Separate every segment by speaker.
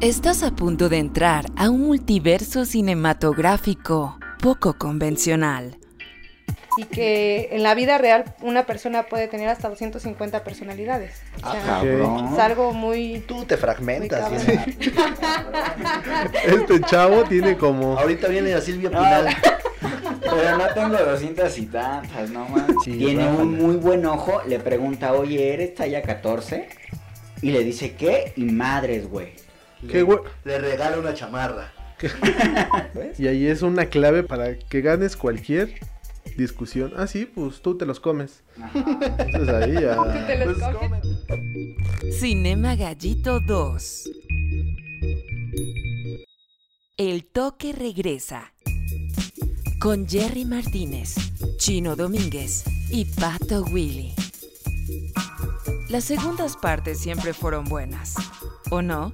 Speaker 1: Estás a punto de entrar a un multiverso cinematográfico poco convencional.
Speaker 2: Y que en la vida real una persona puede tener hasta 250 personalidades. O
Speaker 3: Ah,
Speaker 2: sea,
Speaker 3: cabrón.
Speaker 2: es algo muy...
Speaker 3: Tú te fragmentas.
Speaker 4: Este chavo tiene como.
Speaker 3: Ahorita viene a Silvia
Speaker 5: No.
Speaker 3: Pinal.
Speaker 5: Pero no tengo 200 y tantas, no.
Speaker 4: Sí,
Speaker 5: Tiene un muy buen ojo, le pregunta, oye, ¿eres talla 14? Y le dice, ¿qué? Y madres, güey.
Speaker 3: Le regala una chamarra.
Speaker 4: Y ahí es una clave para que ganes cualquier discusión. Ah, sí, pues tú te los comes. Entonces ahí ya.
Speaker 2: Tú te los
Speaker 4: Pues,
Speaker 2: comes.
Speaker 1: Cinema Gallito 2. El toque regresa. Con Jerry Martínez, Chino Domínguez y Pato Willy. Las segundas partes siempre fueron buenas, ¿o no?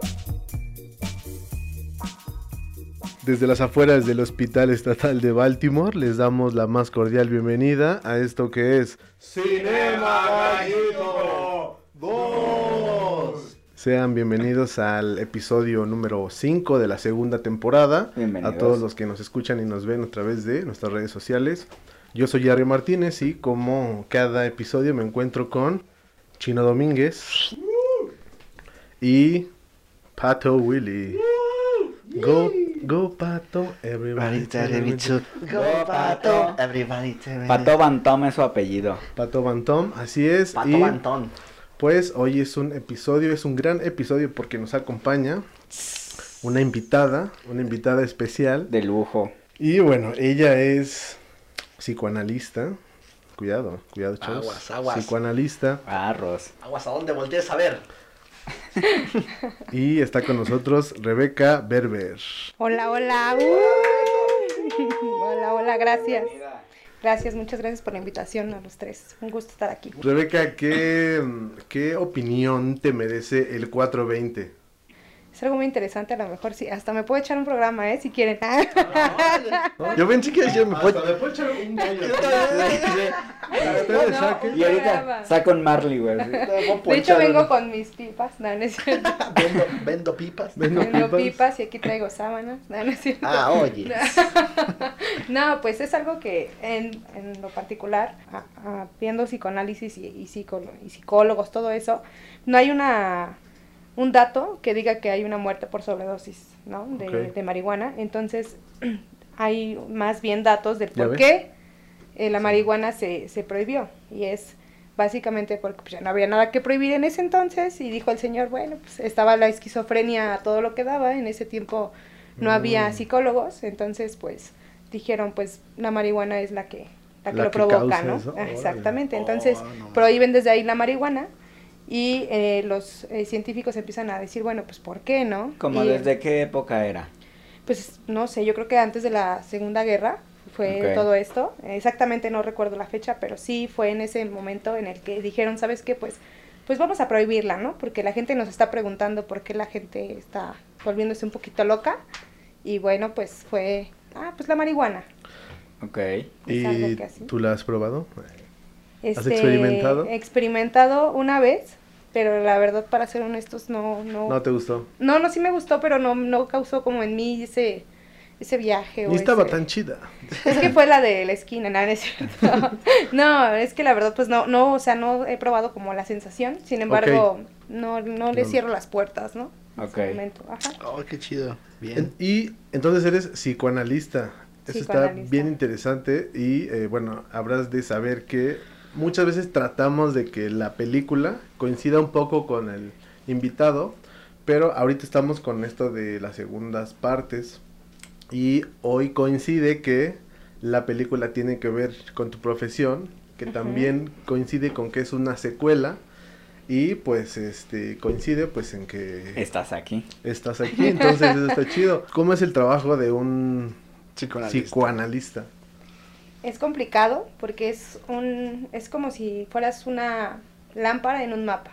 Speaker 4: Desde las afueras del Hospital Estatal de Baltimore les damos la más cordial bienvenida a esto que es Cinema Gallito 2. Sean bienvenidos al episodio número 5 de la segunda temporada.
Speaker 5: Bienvenidos.
Speaker 4: A todos los que nos escuchan y nos ven a través de nuestras redes sociales. Yo soy Jerry Martínez y como cada episodio me encuentro con Chino Domínguez y Pato Willy. Go, go Pato, everybody. tell me to-
Speaker 3: Go, Pato. Everybody tell me.
Speaker 5: Pato Bantom es su apellido.
Speaker 4: Pato Bantom, así es.
Speaker 3: Pato
Speaker 4: y
Speaker 3: Bantón.
Speaker 4: pues hoy es un episodio, es un gran episodio porque nos acompaña una invitada, una invitada especial.
Speaker 5: De lujo.
Speaker 4: Y bueno, ella es psicoanalista. Cuidado, cuidado, chavos.
Speaker 3: Aguas, aguas.
Speaker 4: Psicoanalista.
Speaker 5: Arroz.
Speaker 3: Aguas, ¿a dónde voltees a ver?
Speaker 4: Y está con nosotros Rebeca Berber.
Speaker 2: Hola, hola. uh. Hola, hola, gracias. Gracias, muchas gracias por la invitación a los tres. Un gusto estar aquí.
Speaker 4: Rebeca, ¿qué, qué opinión te merece el 420?
Speaker 2: Algo muy interesante, a lo mejor sí. Hasta me puedo echar un programa, ¿eh? Si quieren.
Speaker 4: Yo pensé que ayer me puedo...
Speaker 3: echar un
Speaker 4: Ustedes
Speaker 2: No,
Speaker 4: saquen.
Speaker 2: un
Speaker 5: Y ahorita saca un Marley, güey.
Speaker 2: De hecho, vengo con mis pipas. No, no es cierto.
Speaker 3: Vendo, vendo pipas.
Speaker 4: Vendo pipas.
Speaker 2: pipas y aquí traigo sábanas. No, no es cierto.
Speaker 3: Ah, oye.
Speaker 2: No, pues es algo que en, en lo particular, a- a- viendo psicoanálisis y, y, y psicólogos, todo eso, no hay una un dato que diga que hay una muerte por sobredosis, ¿no? De, marihuana. Entonces, hay más bien datos del
Speaker 4: ¿Ya
Speaker 2: por qué eh, la marihuana se, se prohibió. Y es básicamente porque pues, ya no había nada que prohibir en ese entonces y dijo el señor, bueno, pues estaba la esquizofrenia a todo lo que daba, en ese tiempo no había
Speaker 4: Mm.
Speaker 2: psicólogos, entonces pues dijeron pues la marihuana es la que, la que
Speaker 4: La
Speaker 2: lo
Speaker 4: que
Speaker 2: provoca, ¿no?
Speaker 4: eso,
Speaker 2: Ah. Exactamente, entonces
Speaker 3: Oh, no
Speaker 2: prohíben desde ahí la marihuana y eh, los eh, científicos empiezan a decir, bueno, pues ¿por qué, no?
Speaker 5: Como desde qué época era.
Speaker 2: Pues no sé, yo creo que antes de la Segunda Guerra fue todo esto. Exactamente no recuerdo la fecha, pero sí fue en ese momento en el que dijeron, ¿sabes qué? Pues, pues vamos a prohibirla, ¿no? Porque la gente nos está preguntando por qué la gente está volviéndose un poquito loca. Y bueno, pues fue, ah, pues la marihuana.
Speaker 5: Ok.
Speaker 2: Es algo
Speaker 4: ¿Y tú la has probado?
Speaker 2: Este,
Speaker 4: experimentado?
Speaker 2: Experimentado una vez, pero la verdad, para ser honestos, no, no.
Speaker 4: ¿No te gustó?
Speaker 2: No, no, sí me gustó, pero no, no causó como en mí ese, ese viaje. o
Speaker 4: Ni estaba
Speaker 2: ese-
Speaker 4: tan chida.
Speaker 2: Es que fue la de la esquina, nada, no es cierto. No, es que la verdad, pues no, no, o sea, no he probado como la sensación. Sin embargo, no, no le
Speaker 4: No.
Speaker 2: cierro las puertas, ¿no? En
Speaker 5: Ok.
Speaker 2: ese momento, ajá.
Speaker 3: Oh, qué chido. Bien.
Speaker 4: En- Y entonces eres psicoanalista. Eso está bien interesante y eh, bueno, habrás de saber que muchas veces tratamos de que la película coincida un poco con el invitado, pero ahorita estamos con esto de las segundas partes y hoy coincide que la película tiene que ver con tu profesión, que también coincide con que es una secuela y pues este coincide pues en que
Speaker 5: Estás aquí.
Speaker 4: estás aquí, entonces eso está chido. ¿Cómo es el trabajo de un
Speaker 3: Psicoanalista.
Speaker 4: psicoanalista?
Speaker 2: Es complicado porque es un, es como si fueras una lámpara en un mapa.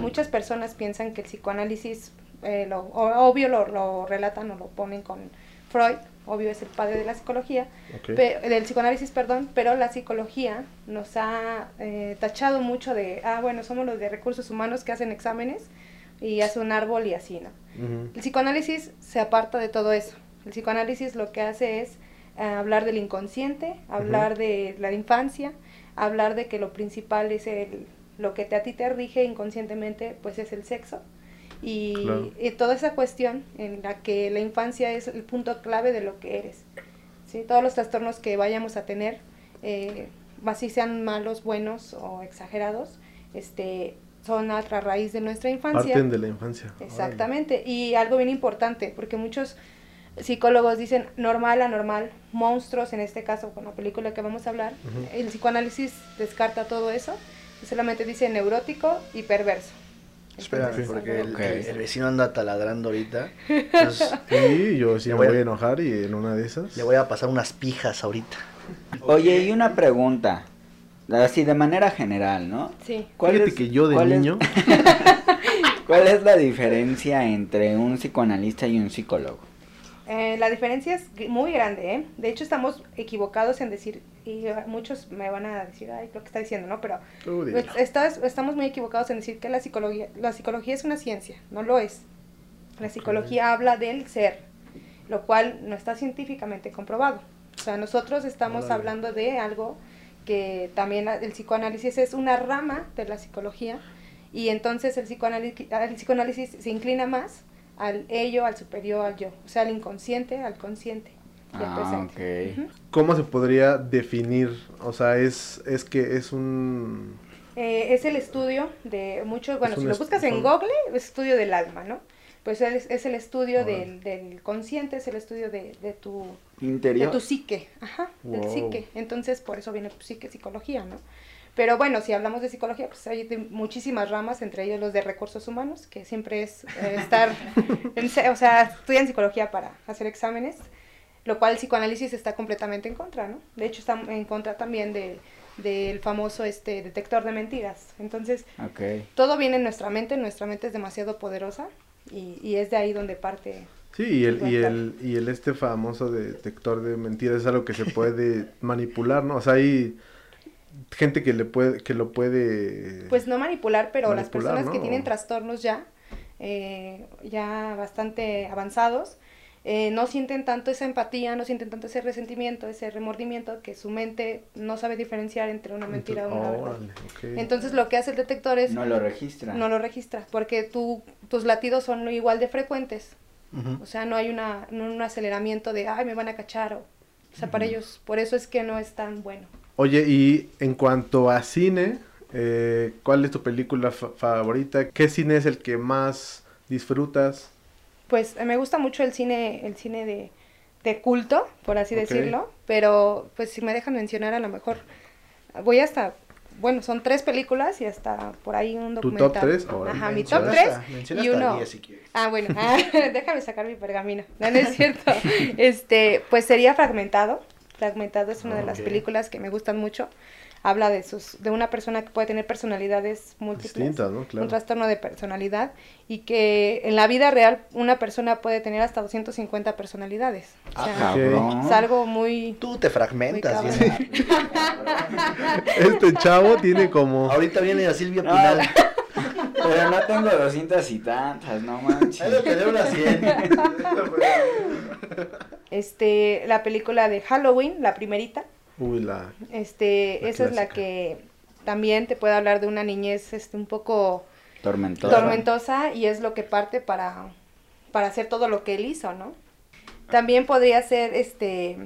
Speaker 2: Muchas personas piensan que el psicoanálisis, eh, lo, obvio lo, lo relatan o lo ponen con Freud, obvio es el padre de la psicología,
Speaker 4: Ok.
Speaker 2: pe- del psicoanálisis, perdón, pero la psicología nos ha eh, tachado mucho de, ah, bueno, somos los de recursos humanos que hacen exámenes y hace un árbol y así, ¿no?
Speaker 4: Ujú.
Speaker 2: El psicoanálisis se aparta de todo eso. El psicoanálisis lo que hace es hablar del inconsciente, hablar de la infancia, hablar de que lo principal es el, lo que te, a ti te rige inconscientemente, pues es el sexo. Y,
Speaker 4: Claro.
Speaker 2: y toda esa cuestión en la que la infancia es el punto clave de lo que eres. ¿sí? Todos los trastornos que vayamos a tener, eh, así sean malos, buenos o exagerados, este, son a raíz de nuestra infancia.
Speaker 4: Parten de la infancia.
Speaker 2: Exactamente. Y algo bien importante, porque muchos psicólogos dicen normal, anormal, monstruos, en este caso con la película que vamos a hablar. El psicoanálisis descarta todo eso y solamente dice neurótico y perverso.
Speaker 3: Espera, porque el,
Speaker 5: Ok.
Speaker 3: el- el vecino anda taladrando ahorita. Entonces,
Speaker 4: Sí, yo sí me
Speaker 3: voy a-
Speaker 4: voy a enojar y en una de esas.
Speaker 3: le voy a pasar unas pijas ahorita.
Speaker 5: Oye, y una pregunta. Así de manera general, ¿no?
Speaker 2: Sí.
Speaker 4: Fíjate
Speaker 5: es-
Speaker 4: que yo de
Speaker 5: cuál es-
Speaker 4: niño,
Speaker 5: ¿Cuál es la diferencia entre un psicoanalista y un psicólogo?
Speaker 2: Eh, la diferencia es muy grande, ¿eh? De hecho, estamos equivocados en decir, y muchos me van a decir, ay, lo que está diciendo, ¿no? Pero estás- estamos muy equivocados en decir que la psicología, la psicología es una ciencia, no lo es. La psicología habla del ser, lo cual no está científicamente comprobado. O sea, nosotros estamos hablando de algo que también el psicoanálisis es una rama de la psicología y entonces el psicoanálisis, el psicoanálisis se inclina más al ello, al superior, al yo, o sea, al inconsciente, al consciente y al
Speaker 5: Ah,
Speaker 2: presente.
Speaker 5: ok.
Speaker 2: Ujú.
Speaker 4: ¿cómo se podría definir? O sea, es, es que es un...
Speaker 2: Eh, es el estudio de muchos, bueno, si lo buscas en Google, es estudio del alma, ¿no? Pues es, es el estudio del, del consciente, es el estudio de, de tu, de
Speaker 5: Interior.
Speaker 2: tu psique, ajá, del psique. Entonces, por eso viene psique, psicología, ¿no? Pero bueno, si hablamos de psicología, pues hay de muchísimas ramas, entre ellos los de recursos humanos, que siempre es eh, estar, en o sea, estudian psicología para hacer exámenes, lo cual el psicoanálisis está completamente en contra, ¿no? De hecho, está en contra también de, del famoso este detector de mentiras. Entonces,
Speaker 5: Ok.
Speaker 2: todo viene en nuestra mente, nuestra mente es demasiado poderosa y, y es de ahí donde parte.
Speaker 4: Sí, y el, y el, y el este famoso detector de mentiras es algo que se puede manipular, ¿no? O sea, hay gente que le puede, que lo puede...
Speaker 2: Pues no manipular, pero las
Speaker 4: Manipular,
Speaker 2: personas que
Speaker 4: ¿no?
Speaker 2: tienen trastornos ya, eh, ya bastante avanzados, eh, no sienten tanto esa empatía, no sienten tanto ese resentimiento, ese remordimiento, que su mente no sabe diferenciar entre una mentira o una verdad.
Speaker 4: Órale, ok.
Speaker 2: Entonces lo que hace el detector es
Speaker 5: No lo registra.
Speaker 2: no lo registra, porque tú, tus latidos son igual de frecuentes.
Speaker 3: Ujú.
Speaker 2: O sea, no hay una, no un aceleramiento de, ay, me van a cachar. O, o sea, para ellos, por eso es que no es tan bueno.
Speaker 4: Oye, y en cuanto a cine, eh, ¿cuál es tu película fa- favorita? ¿Qué cine es el que más disfrutas?
Speaker 2: Pues eh, me gusta mucho el cine, el cine de, de culto, por así decirlo, pero pues si me dejan mencionar a lo mejor, voy hasta, bueno, son tres películas y hasta por ahí un
Speaker 4: ¿Tu
Speaker 2: documental.
Speaker 4: top tres?
Speaker 2: Ajá, mi top tres y uno.
Speaker 3: 10 si quieres.
Speaker 2: Ah, bueno, ah, déjame sacar mi pergamino. No, no es cierto. Este, pues sería Fragmentado. Fragmentado es una de las películas que me gustan mucho. Habla de sus, de una persona que puede tener personalidades múltiples.
Speaker 4: Distintas, ¿no? Claro.
Speaker 2: Un trastorno de personalidad. Y que en la vida real una persona puede tener hasta 250 personalidades. O
Speaker 5: Ah,
Speaker 2: sea,
Speaker 5: cabrón.
Speaker 2: es algo muy...
Speaker 3: Tú te fragmentas.
Speaker 4: Este chavo tiene como...
Speaker 3: Ahorita viene a Silvia
Speaker 5: No,
Speaker 3: Pinal.
Speaker 5: pero no tengo doscientas y tantas, no manches.
Speaker 3: Ahí lo tener unas 100.
Speaker 2: Este, la película de Halloween, la primerita.
Speaker 4: Uy, la...
Speaker 2: Este,
Speaker 4: La
Speaker 2: esa es la que también te puede hablar de una niñez este, un poco
Speaker 5: Tormentosa.
Speaker 2: tormentosa y es lo que parte para, para hacer todo lo que él hizo, ¿no? También podría ser este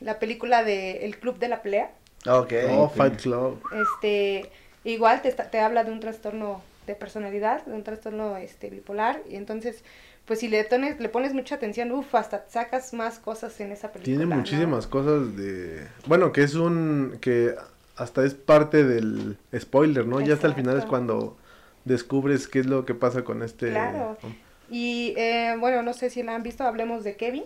Speaker 2: la película de El Club de la Pelea.
Speaker 3: Ok.
Speaker 4: Oh, Fight Club.
Speaker 2: Este, igual te, te habla de un trastorno de personalidad, de un trastorno este bipolar, y entonces, pues si le, tones- le pones mucha atención, uff, hasta sacas más cosas en esa película.
Speaker 4: Tiene
Speaker 2: ¿no?
Speaker 4: muchísimas cosas de... Bueno, que es un... que hasta es parte del spoiler, ¿no? Ya hasta el final es
Speaker 2: Exacto.
Speaker 4: cuando descubres qué es lo que pasa con este...
Speaker 2: Claro. Y eh, bueno, no sé si la han visto, hablemos de Kevin.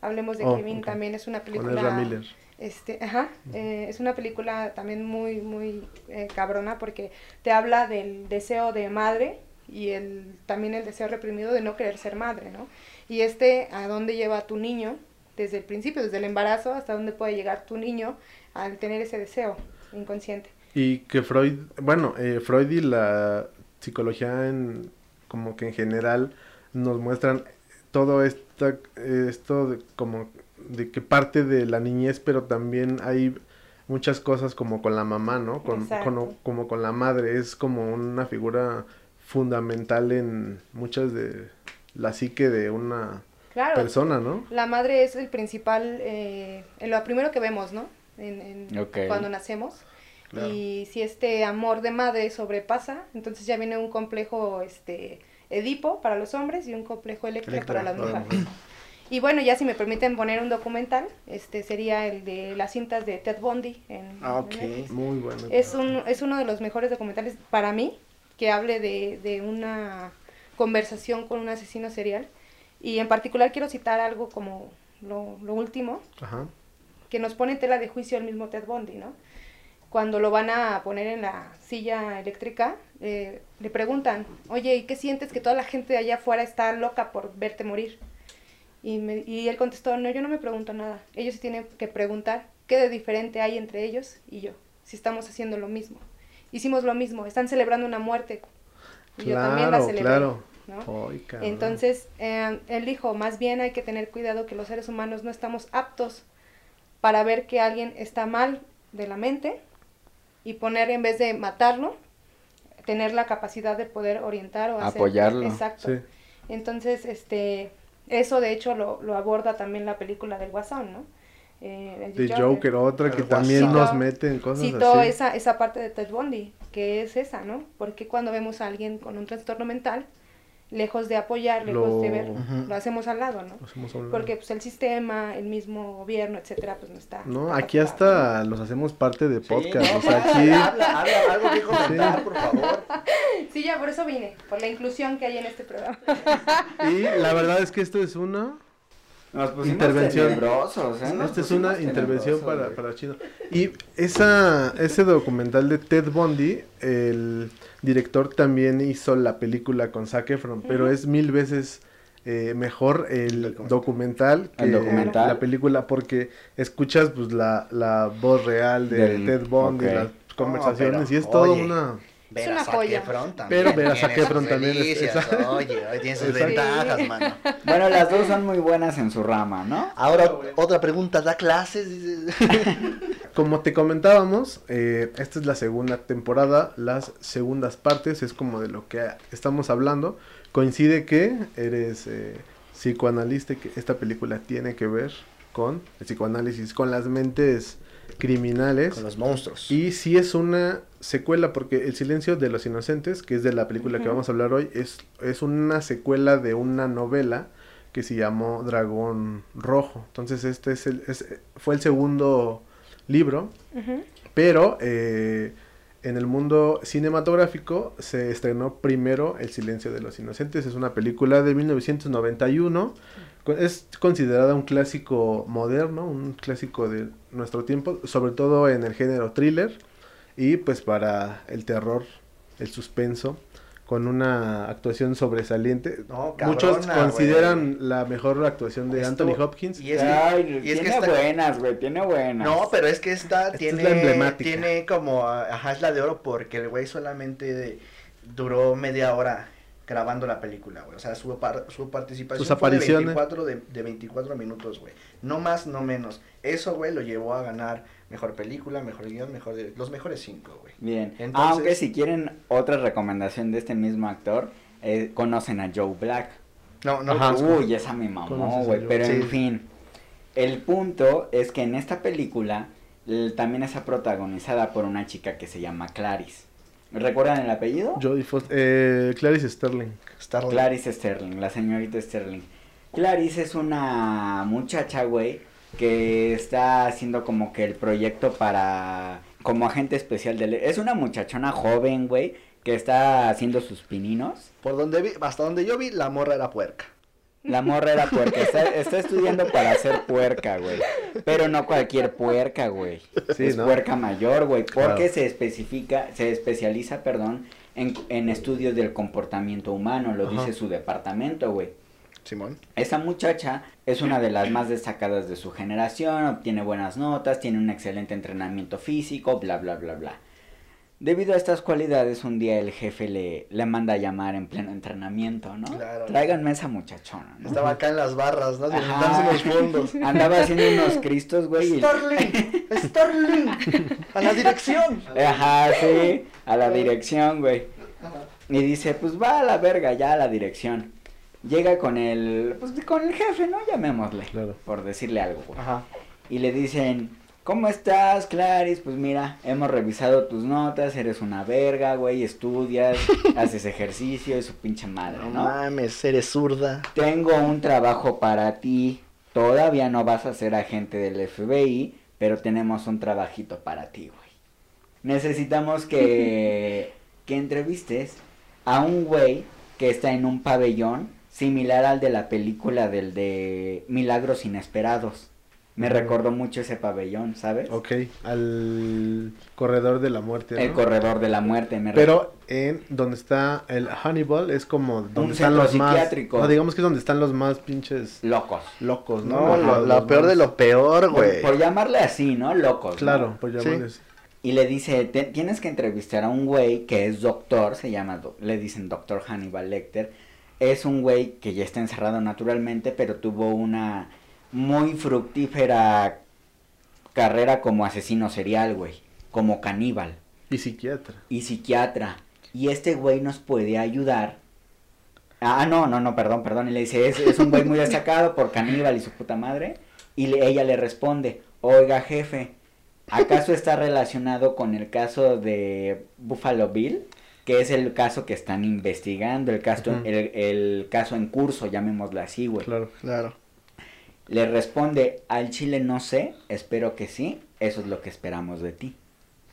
Speaker 2: Hablemos de
Speaker 4: Oh,
Speaker 2: Kevin, también es una
Speaker 4: Con
Speaker 2: película.
Speaker 4: Ezra Miller.
Speaker 2: Este, ajá, eh, es una película también muy, muy eh, cabrona porque te habla del deseo de madre y el, también el deseo reprimido de no querer ser madre, ¿no? Y este, ¿a dónde lleva a tu niño? Desde el principio, desde el embarazo, hasta dónde puede llegar tu niño al tener ese deseo inconsciente.
Speaker 4: Y que Freud... Bueno, eh, Freud y la psicología en... como que en general nos muestran todo esta, esto de, como de que parte de la niñez, pero también hay muchas cosas como con la mamá, ¿no? Con, con- como con la madre, es como una figura fundamental en muchas de la psique de una
Speaker 2: Claro,
Speaker 4: persona, ¿no?
Speaker 2: la madre es el principal, eh, lo primero que vemos, ¿no? En. Cuando nacemos.
Speaker 3: Claro.
Speaker 2: Y si este amor de madre sobrepasa, entonces ya viene un complejo este Edipo para los hombres y un complejo Electra,
Speaker 3: Electra,
Speaker 2: para las mujeres. Y bueno, ya si me permiten poner un documental, este sería el de las cintas de Ted Bundy en,
Speaker 3: Ah, ok.
Speaker 4: Muy bueno.
Speaker 2: Es, un, es uno de los mejores documentales para mí que hable de, de una conversación con un asesino serial. Y en particular quiero citar algo como lo, lo último,
Speaker 4: Ajá.
Speaker 2: que nos pone en tela de juicio el mismo Ted Bundy, ¿no? Cuando lo van a poner en la silla eléctrica, eh, le preguntan, oye, ¿y qué sientes que toda la gente de allá afuera está loca por verte morir? Y, me- y él contestó, no, yo no me pregunto nada. Ellos se tienen que preguntar qué de diferente hay entre ellos y yo, si estamos haciendo lo mismo. Hicimos lo mismo, están celebrando una muerte. Y yo también la celebré.
Speaker 4: claro.
Speaker 2: ¿no?
Speaker 4: Ay, cabrón.
Speaker 2: Entonces, eh, él dijo, más bien hay que tener cuidado que los seres humanos no estamos aptos para ver que alguien está mal de la mente y poner en vez de matarlo, tener la capacidad de poder orientar o hacer...
Speaker 5: Apoyarlo.
Speaker 2: Exacto.
Speaker 4: Sí.
Speaker 2: Entonces, este, eso de hecho lo, lo aborda también la película del Guasón, ¿no? Eh, el
Speaker 4: The Joker, otra que también nos mete en cosas
Speaker 2: Citó
Speaker 4: así.
Speaker 2: esa, esa parte de Ted Bundy, que es esa, ¿no? Porque cuando vemos a alguien con un trastorno mental, lejos de apoyar, lejos
Speaker 4: Lo-
Speaker 2: de ver, lo hacemos al lado, ¿no?
Speaker 4: Lo hacemos a un lado.
Speaker 2: Porque pues el sistema, el mismo gobierno, etcétera, pues no está.
Speaker 4: No,
Speaker 2: está
Speaker 4: aquí hasta los hacemos parte de
Speaker 3: Sí,
Speaker 4: podcast.
Speaker 3: no,
Speaker 4: o sea, aquí.
Speaker 3: Habla, habla, algo que comentar, por favor.
Speaker 2: ¿no? Sí, ya por eso vine, por la inclusión que hay en este programa.
Speaker 4: Y la verdad es que esto es una.
Speaker 5: Nos pusimos
Speaker 4: Intervención.
Speaker 5: tenebrosos, ¿eh? Nos
Speaker 4: Esta es una intervención para,
Speaker 5: güey.
Speaker 4: para Chino. Y esa, ese documental de Ted Bundy, el director también hizo la película con Zac Efron, pero es mil veces eh, mejor el documental que
Speaker 5: El documental.
Speaker 4: la película porque escuchas pues la, la voz real de
Speaker 5: Del-
Speaker 4: Ted Bundy,
Speaker 5: ok.
Speaker 4: las conversaciones
Speaker 3: pero,
Speaker 4: y es todo
Speaker 3: oye.
Speaker 4: una...
Speaker 3: Ver
Speaker 2: una
Speaker 3: a
Speaker 2: joya.
Speaker 3: Efron también.
Speaker 4: Pero ver a Zac Efron también es- esa-
Speaker 3: Oye, hoy tiene sus
Speaker 4: Exacto.
Speaker 3: ventajas, mano.
Speaker 5: Bueno, las dos son muy buenas en su rama, ¿no?
Speaker 3: Ahora, otra pregunta, ¿da clases? Dices.
Speaker 4: Como te comentábamos, eh, esta es la segunda temporada, las segundas partes es como de lo que estamos hablando. Coincide que eres eh, psicoanalista y que esta película tiene que ver con el psicoanálisis, con las mentes criminales.
Speaker 3: Con los monstruos.
Speaker 4: Y sí es una secuela, porque El silencio de los inocentes, que es de la película que vamos a hablar hoy, es, es una secuela de una novela que se llamó Dragón Rojo. Entonces este es el, es- fue el segundo libro, pero eh, en el mundo cinematográfico se estrenó primero El silencio de los inocentes. Es una película de 1991. Es considerada un clásico moderno, un clásico de nuestro tiempo, sobre todo en el género thriller y pues para el terror, el suspenso, con una actuación sobresaliente.
Speaker 3: No,
Speaker 4: Muchos consideran la mejor actuación de
Speaker 3: Esto-
Speaker 4: Anthony Hopkins.
Speaker 3: Y es que,
Speaker 5: Ay,
Speaker 3: y es que
Speaker 5: tiene buenas, güey, tiene buenas.
Speaker 3: No, pero es que esta
Speaker 4: Esta es
Speaker 3: tiene,
Speaker 4: la emblemática.
Speaker 3: tiene como, ajá, es la de oro porque el güey solamente de- duró media hora grabando la película, güey. O sea, su, par- su participación
Speaker 4: Sus
Speaker 3: fue de
Speaker 4: apariciones.
Speaker 3: 24, de, de 24 minutos, güey. No más, no menos. Eso, güey, lo llevó a ganar mejor película, mejor guion, mejor de, los mejores cinco, güey.
Speaker 5: Bien.
Speaker 3: Entonces-
Speaker 5: Aunque si quieren otra recomendación de este mismo actor, eh, conocen a Joe Black.
Speaker 3: No, no,
Speaker 4: Ajá.
Speaker 5: Uy, esa me mamó, güey. Pero en fin, el punto es que en esta película también está protagonizada por una chica que se llama Clarice. ¿Recuerdan el apellido?
Speaker 4: Jodie Foster, eh, Clarice Sterling.
Speaker 3: Starling.
Speaker 5: Clarice Sterling, la señorita Sterling. Clarice es una muchacha, güey, que está haciendo como que el proyecto para como agente especial del es una muchachona joven, güey, que está haciendo sus pininos.
Speaker 3: Por donde vi, hasta donde yo vi, la morra era puerca.
Speaker 5: La morra era puerca, está, está estudiando para ser puerca, güey. Pero no cualquier puerca, güey.
Speaker 4: Sí,
Speaker 5: es
Speaker 4: ¿no?
Speaker 5: puerca mayor, güey, porque
Speaker 4: Claro.
Speaker 5: se especifica, se especializa, perdón, en, en estudios del comportamiento humano, lo
Speaker 4: Ajá.
Speaker 5: dice su departamento, güey.
Speaker 3: Simón.
Speaker 5: Esa muchacha es una de las más destacadas de su generación, obtiene buenas notas, tiene un excelente entrenamiento físico, bla, bla, bla, bla. Debido a estas cualidades, un día el jefe le, le manda a llamar en pleno entrenamiento, ¿no?
Speaker 3: Claro.
Speaker 5: Tráiganme esa muchachona, ¿no?
Speaker 3: Estaba acá en las barras, ¿no?
Speaker 5: Ajá.
Speaker 3: Los fondos.
Speaker 5: Andaba haciendo unos cristos, güey. y-
Speaker 3: Starling, Starling, a la dirección.
Speaker 5: Ajá, sí, a la dirección, güey. Y dice, pues va a la verga, ya a la dirección. Llega con el, pues con el jefe, ¿no? Llamémosle,
Speaker 4: Claro.
Speaker 5: por decirle algo, güey.
Speaker 3: Ajá.
Speaker 5: Y le dicen, ¿cómo estás, Clarice? Pues mira, hemos revisado tus notas, eres una verga, güey, estudias, haces ejercicio y su pinche madre,
Speaker 3: No
Speaker 5: ¿no?
Speaker 3: mames, eres zurda.
Speaker 5: Tengo un trabajo para ti. Todavía no vas a ser agente del FBI, pero tenemos un trabajito para ti, güey. Necesitamos que, que entrevistes a un güey que está en un pabellón similar al de la película del de Milagros Inesperados. Me recordó mucho ese pabellón, ¿sabes?
Speaker 4: Ok, al corredor de la muerte.
Speaker 5: El
Speaker 4: ¿no?
Speaker 5: corredor de la muerte. Me
Speaker 4: Pero en donde está el Hannibal es como donde
Speaker 5: Un
Speaker 4: están los más.
Speaker 5: psiquiátrico.
Speaker 4: No, digamos que es donde están los más pinches
Speaker 5: Locos.
Speaker 4: locos, ¿no?
Speaker 3: No, lo, peor
Speaker 4: más-
Speaker 3: de lo peor, güey.
Speaker 5: por llamarle así, ¿no? Locos. ¿no?
Speaker 4: Claro, por llamarle
Speaker 3: Sí.
Speaker 4: así.
Speaker 5: Y le dice, "Te- tienes que entrevistar a un güey que es doctor, se llama, do- le dicen doctor Hannibal Lecter. Es un güey que ya está encerrado naturalmente, pero tuvo una muy fructífera carrera como asesino serial, güey. Como caníbal
Speaker 4: Y psiquiatra.
Speaker 5: y psiquiatra. Y este güey nos puede ayudar. Ah, no, no, no, perdón, perdón. Y le dice, es, es un güey muy destacado por caníbal y su puta madre. Y le- ella le responde, oiga jefe, ¿acaso está relacionado con el caso de Buffalo Bill? Que es el caso que están investigando, el caso, el, el caso en curso, llamémoslo así, güey.
Speaker 4: Claro.
Speaker 3: Claro.
Speaker 5: Le responde, al chile no sé, espero que sí, eso es lo que esperamos de ti.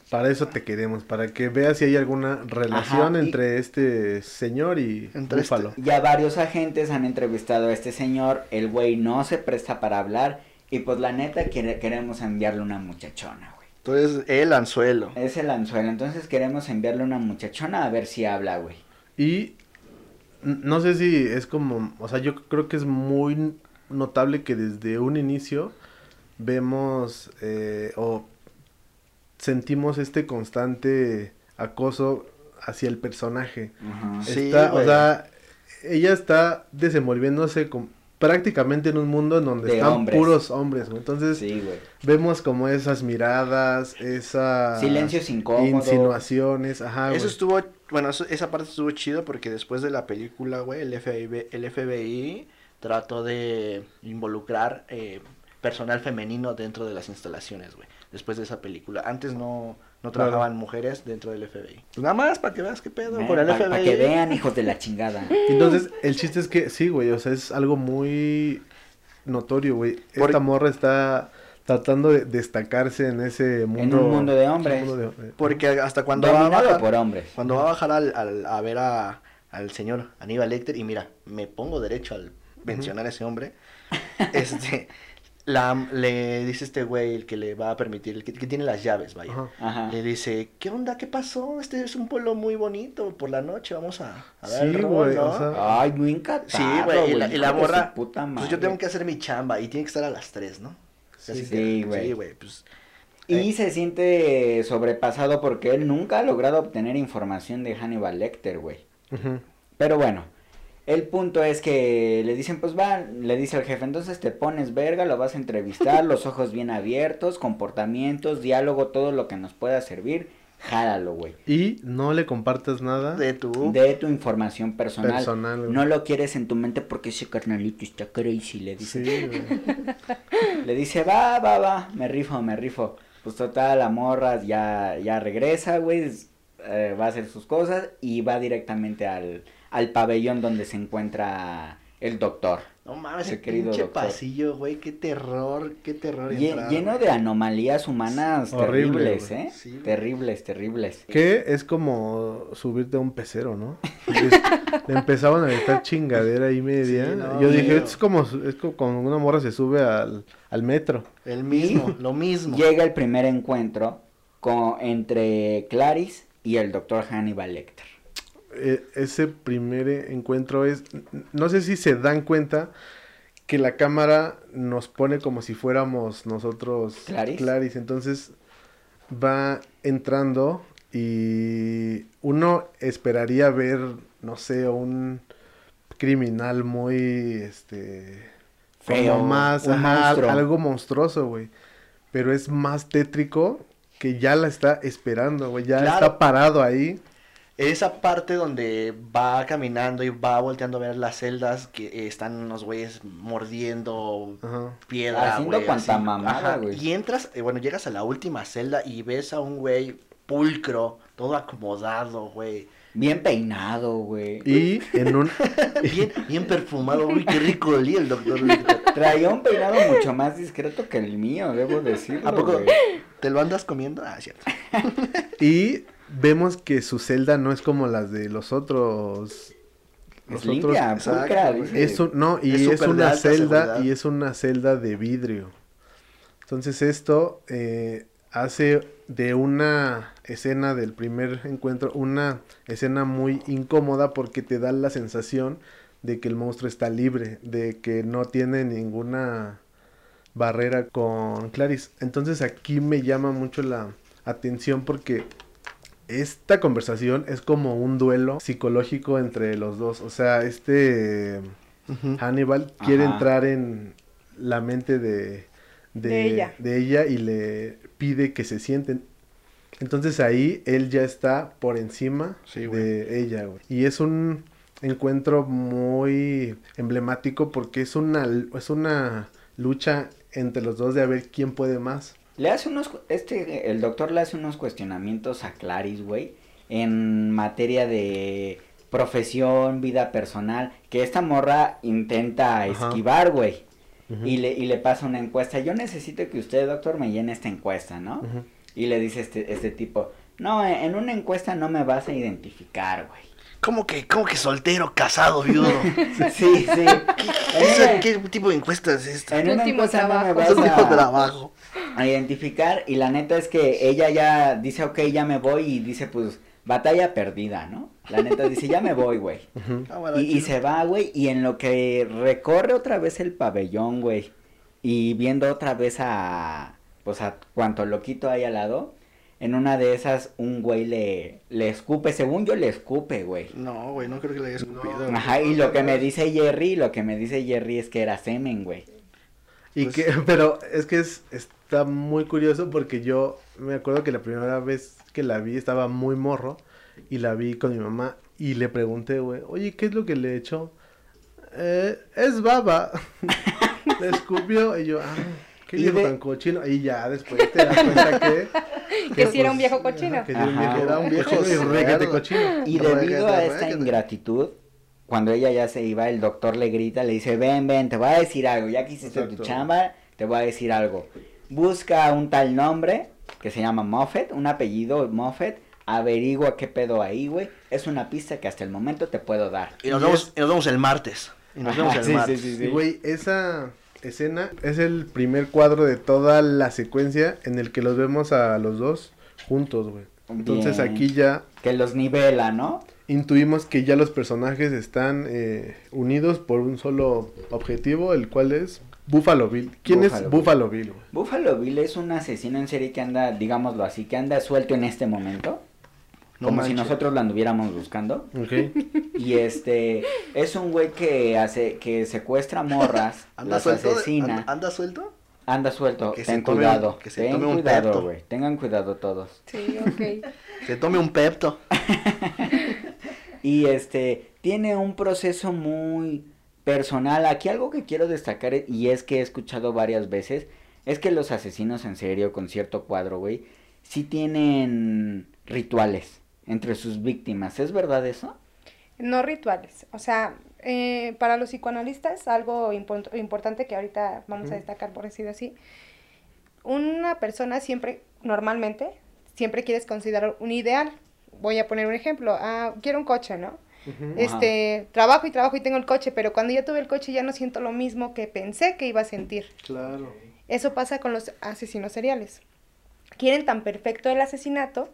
Speaker 4: Para eso te queremos, para que veas si hay alguna relación
Speaker 5: Ajá, y-
Speaker 4: entre este señor y
Speaker 3: Entre este-
Speaker 4: Búfalo.
Speaker 5: Ya varios agentes han entrevistado a este señor, el güey no se presta para hablar y pues la neta quiere- queremos enviarle una muchachona, güey.
Speaker 3: Entonces, el anzuelo.
Speaker 5: Es el anzuelo, entonces queremos enviarle una muchachona a ver si habla, güey.
Speaker 4: Y no sé si es como, o sea, yo creo que es muy notable que desde un inicio vemos eh, o sentimos este constante acoso hacia el personaje.
Speaker 5: Ajá.
Speaker 3: Sí,
Speaker 4: Está- o
Speaker 3: güey.
Speaker 4: sea, ella está desenvolviéndose con- prácticamente en un mundo en donde
Speaker 5: De
Speaker 4: están
Speaker 5: hombres.
Speaker 4: puros hombres, güey. Entonces
Speaker 5: Sí, güey.
Speaker 4: vemos como esas miradas, esas
Speaker 5: Silencios incómodos.
Speaker 4: insinuaciones, ajá,
Speaker 3: Eso
Speaker 4: güey.
Speaker 3: estuvo, bueno, eso- esa parte estuvo chido porque después de la película, güey, el FBI, el FBI trató de involucrar eh, personal femenino dentro de las instalaciones, güey. Después de esa película. Antes no, no trabajaban mujeres dentro del FBI. Pues nada más para que veas qué pedo
Speaker 5: Eh,
Speaker 3: con el
Speaker 5: pa-
Speaker 3: FBI.
Speaker 5: pa' que vean, hijos de la chingada.
Speaker 4: Entonces, el chiste es que sí, güey, o sea, es algo muy notorio, güey.
Speaker 3: Por-
Speaker 4: Esta morra está tratando de destacarse en ese mundo.
Speaker 5: un mundo de hombres.
Speaker 4: mundo de hombres.
Speaker 3: Porque hasta cuando va a bajar,
Speaker 5: por hombres.
Speaker 3: cuando va a bajar al, al- a ver a, al señor Aníbal Lecter y mira, me pongo derecho al mencionar a ese hombre, este, la, le dice este güey el que le va a permitir, el que, que tiene las llaves, vaya.
Speaker 4: Ajá.
Speaker 5: Ajá.
Speaker 3: Le dice, ¿qué onda? ¿Qué pasó? Este es un pueblo muy bonito, por la noche vamos a, a dar
Speaker 4: Sí, güey,
Speaker 3: ¿no?
Speaker 4: o sea,
Speaker 5: Ay, muy encantado.
Speaker 3: Sí, güey, y la, y la
Speaker 5: hijo de su
Speaker 3: morra,
Speaker 5: puta
Speaker 3: pues yo tengo que hacer mi chamba y tiene que estar a las 3, ¿no?
Speaker 4: Sí,
Speaker 3: Así
Speaker 5: sí,
Speaker 3: que-
Speaker 5: güey.
Speaker 3: Sí, güey, pues...
Speaker 5: Y
Speaker 3: Eh.
Speaker 5: se siente sobrepasado porque él nunca ha logrado obtener información de Hannibal Lecter, güey.
Speaker 4: ujú.
Speaker 5: Pero bueno, el punto es que le dicen, pues va, le dice al jefe, entonces te pones verga, lo vas a entrevistar, los ojos bien abiertos, comportamientos, diálogo, todo lo que nos pueda servir, jálalo, güey.
Speaker 4: Y no le compartas nada
Speaker 3: De tu...
Speaker 5: De tu información personal.
Speaker 4: personal. güey.
Speaker 5: No lo quieres en tu mente porque ese carnalito está crazy, le dice.
Speaker 4: Sí, güey.
Speaker 5: Le dice, va, va, va, me rifo, me rifo. Pues total, la morra ya, ya regresa, güey, eh, va a hacer sus cosas y va directamente al, al pabellón donde se encuentra el doctor.
Speaker 3: No mames,
Speaker 5: el
Speaker 3: el
Speaker 5: querido
Speaker 3: pinche
Speaker 5: doctor.
Speaker 3: pasillo, güey, qué terror, qué terror
Speaker 5: Lle-
Speaker 3: entrar,
Speaker 5: lleno
Speaker 3: güey.
Speaker 5: de anomalías humanas
Speaker 4: Horrible,
Speaker 5: terribles,
Speaker 4: güey.
Speaker 5: ¿eh?
Speaker 3: Sí,
Speaker 5: terribles, terribles.
Speaker 4: Que es como subirte a un pecero, ¿no? Es- le empezaban a gritar chingadera y media.
Speaker 3: Sí, no,
Speaker 4: Yo dije, es como, es como cuando una morra se sube al, al metro.
Speaker 3: El mismo, lo mismo.
Speaker 5: Llega el primer encuentro con, entre Clarice y el doctor Hannibal Lecter.
Speaker 4: Eh, ese primer encuentro es, no sé si se dan cuenta que la cámara nos pone como si fuéramos nosotros
Speaker 5: ¿Clarice?
Speaker 4: entonces va entrando Y uno esperaría ver, no sé, un criminal muy, este...
Speaker 5: Feo,
Speaker 4: más, ajá, algo monstruoso, güey. Pero es más tétrico que ya la está esperando, güey. Ya
Speaker 3: Claro.
Speaker 4: está parado ahí.
Speaker 3: Esa parte donde va caminando y va volteando a ver las celdas que están unos güeyes mordiendo
Speaker 4: Ajá.
Speaker 3: piedra,
Speaker 5: Haciendo
Speaker 3: güey.
Speaker 5: cuanta
Speaker 3: así.
Speaker 5: mamada,
Speaker 3: Ajá,
Speaker 5: güey.
Speaker 3: Y entras, eh, bueno, llegas a la última celda y ves a un güey pulcro, todo acomodado, güey.
Speaker 5: Bien peinado, güey.
Speaker 4: Y en un...
Speaker 3: Bien, bien perfumado, uy, qué rico olía el doctor.
Speaker 5: Traía un peinado mucho más discreto que el mío, debo decirlo.
Speaker 3: ¿A poco
Speaker 5: güey.
Speaker 3: te lo andas comiendo? Ah, cierto.
Speaker 4: Y vemos que su celda no es como las de los otros.
Speaker 5: Es limpia, pulcra.
Speaker 4: Es un, no, y
Speaker 3: Es
Speaker 4: una celda
Speaker 3: seguridad.
Speaker 4: y es una celda de vidrio. Entonces esto eh, hace de una escena del primer encuentro una escena muy incómoda porque te da la sensación de que el monstruo está libre, de que no tiene ninguna barrera con Clarice. Entonces aquí me llama mucho la atención porque esta conversación es como un duelo psicológico entre los dos. O sea, este Hannibal quiere
Speaker 5: Ajá.
Speaker 4: entrar en la mente de,
Speaker 2: De ella.
Speaker 4: de ella y le pide que se sienten. Entonces ahí él ya está por encima
Speaker 3: Sí, güey.
Speaker 4: de ella, güey. Y es un encuentro muy emblemático porque es una, es una lucha entre los dos de a ver quién puede más.
Speaker 5: Le hace unos, este, el doctor le hace unos cuestionamientos a Clarice, güey, en materia de profesión, vida personal, que esta morra intenta
Speaker 4: Ajá.
Speaker 5: esquivar, güey, y le, y le pasa una encuesta. Yo necesito que usted, doctor, me llene esta encuesta, ¿no? Y le dice este, este tipo, no, en en una encuesta no me vas a identificar, güey.
Speaker 3: ¿Cómo que, cómo que soltero, casado, viudo?
Speaker 5: Sí, sí.
Speaker 3: ¿Qué, qué tipo de encuesta es esta?
Speaker 5: En una no me
Speaker 2: trabajo.
Speaker 5: vas
Speaker 3: Es un tipo de
Speaker 5: a,
Speaker 3: trabajo.
Speaker 5: A identificar y la neta es que ella ya dice, ok, ya me voy y dice, pues, batalla perdida, ¿no? La neta dice, ya me voy, güey.
Speaker 3: Ah,
Speaker 5: Y, se va, güey, y en lo que recorre otra vez el pabellón, güey, y viendo otra vez a, pues, a cuanto loquito hay al lado, en una de esas un güey le, le escupe, según yo le escupe, güey.
Speaker 3: No, güey, no creo que le haya escupido.
Speaker 5: Ajá, y lo que me dice Jerry, lo que me dice Jerry es que era semen, güey.
Speaker 4: Y
Speaker 3: Pues-
Speaker 4: que, pero es que es, está muy curioso porque yo me acuerdo que la primera vez que la vi estaba muy morro y la vi con mi mamá y le pregunté, güey, oye, ¿qué es lo que le echó? "Eh, es baba. le escupió y yo, ah, qué viejo
Speaker 5: de-
Speaker 4: tan cochino. Y ya después te das cuenta que...
Speaker 2: Que sí era un
Speaker 4: pues,
Speaker 2: viejo cochino.
Speaker 4: Que sí era un
Speaker 5: Ajá.
Speaker 4: viejo,
Speaker 3: Era un viejo
Speaker 4: cochino y cochino.
Speaker 5: Y debido a esta ingratitud, cuando ella ya se iba, el doctor le grita, le dice, ven, ven, te voy a decir algo, ya que hiciste tu
Speaker 4: Exacto.
Speaker 5: chamba, te voy a decir algo. Busca un tal nombre, que se llama Moffat, un apellido Moffat, averigua qué pedo ahí, güey. Es una pista que hasta el momento te puedo dar.
Speaker 3: Y nos,
Speaker 4: Y
Speaker 3: vemos,
Speaker 4: es-
Speaker 3: y nos vemos el martes. Y nos vemos el
Speaker 5: sí, sí,
Speaker 3: martes.
Speaker 5: sí,
Speaker 4: Y güey, esa escena es el primer cuadro de toda la secuencia en el que los vemos a los dos juntos, güey. Entonces
Speaker 5: Bien.
Speaker 4: aquí ya
Speaker 5: Que los nivela, ¿no?
Speaker 4: intuimos que ya los personajes están eh, unidos por un solo objetivo, el cual es Buffalo Bill. ¿Quién
Speaker 5: Buffalo
Speaker 4: es
Speaker 5: Bill.
Speaker 4: Buffalo Bill? güey?
Speaker 5: Buffalo Bill es un asesino en serie que anda, digámoslo así, que anda suelto en este momento.
Speaker 3: No
Speaker 5: como si nosotros lo anduviéramos buscando.
Speaker 4: Ok.
Speaker 5: Y este es un güey que hace que secuestra morras,
Speaker 3: ¿Anda
Speaker 5: las
Speaker 3: suelto?
Speaker 5: asesina,
Speaker 3: ¿Anda, anda suelto?
Speaker 5: anda suelto,
Speaker 3: Que se
Speaker 5: ten
Speaker 3: tome un-
Speaker 5: cuidado,
Speaker 3: que se
Speaker 5: ten
Speaker 3: tome un
Speaker 5: cuidado,
Speaker 3: Pepto.
Speaker 5: güey, tengan cuidado todos.
Speaker 2: Sí, ok.
Speaker 3: Se tome un pepto.
Speaker 5: Y este tiene un proceso muy personal. Aquí algo que quiero destacar y es que he escuchado varias veces es que los asesinos en serio con cierto cuadro, güey, sí tienen rituales entre sus víctimas. ¿Es verdad eso?
Speaker 2: No rituales. O sea, eh, para los psicoanalistas, algo impor- importante que ahorita vamos a destacar, por decirlo así, una persona siempre, normalmente, siempre quieres considerar un ideal. Voy a poner un ejemplo. Ah, quiero un coche, ¿no? Este, trabajo y trabajo y tengo el coche, pero cuando ya tuve el coche ya no siento lo mismo que pensé que iba a sentir.
Speaker 4: Claro.
Speaker 2: Eso pasa con los asesinos seriales. Quieren tan perfecto el asesinato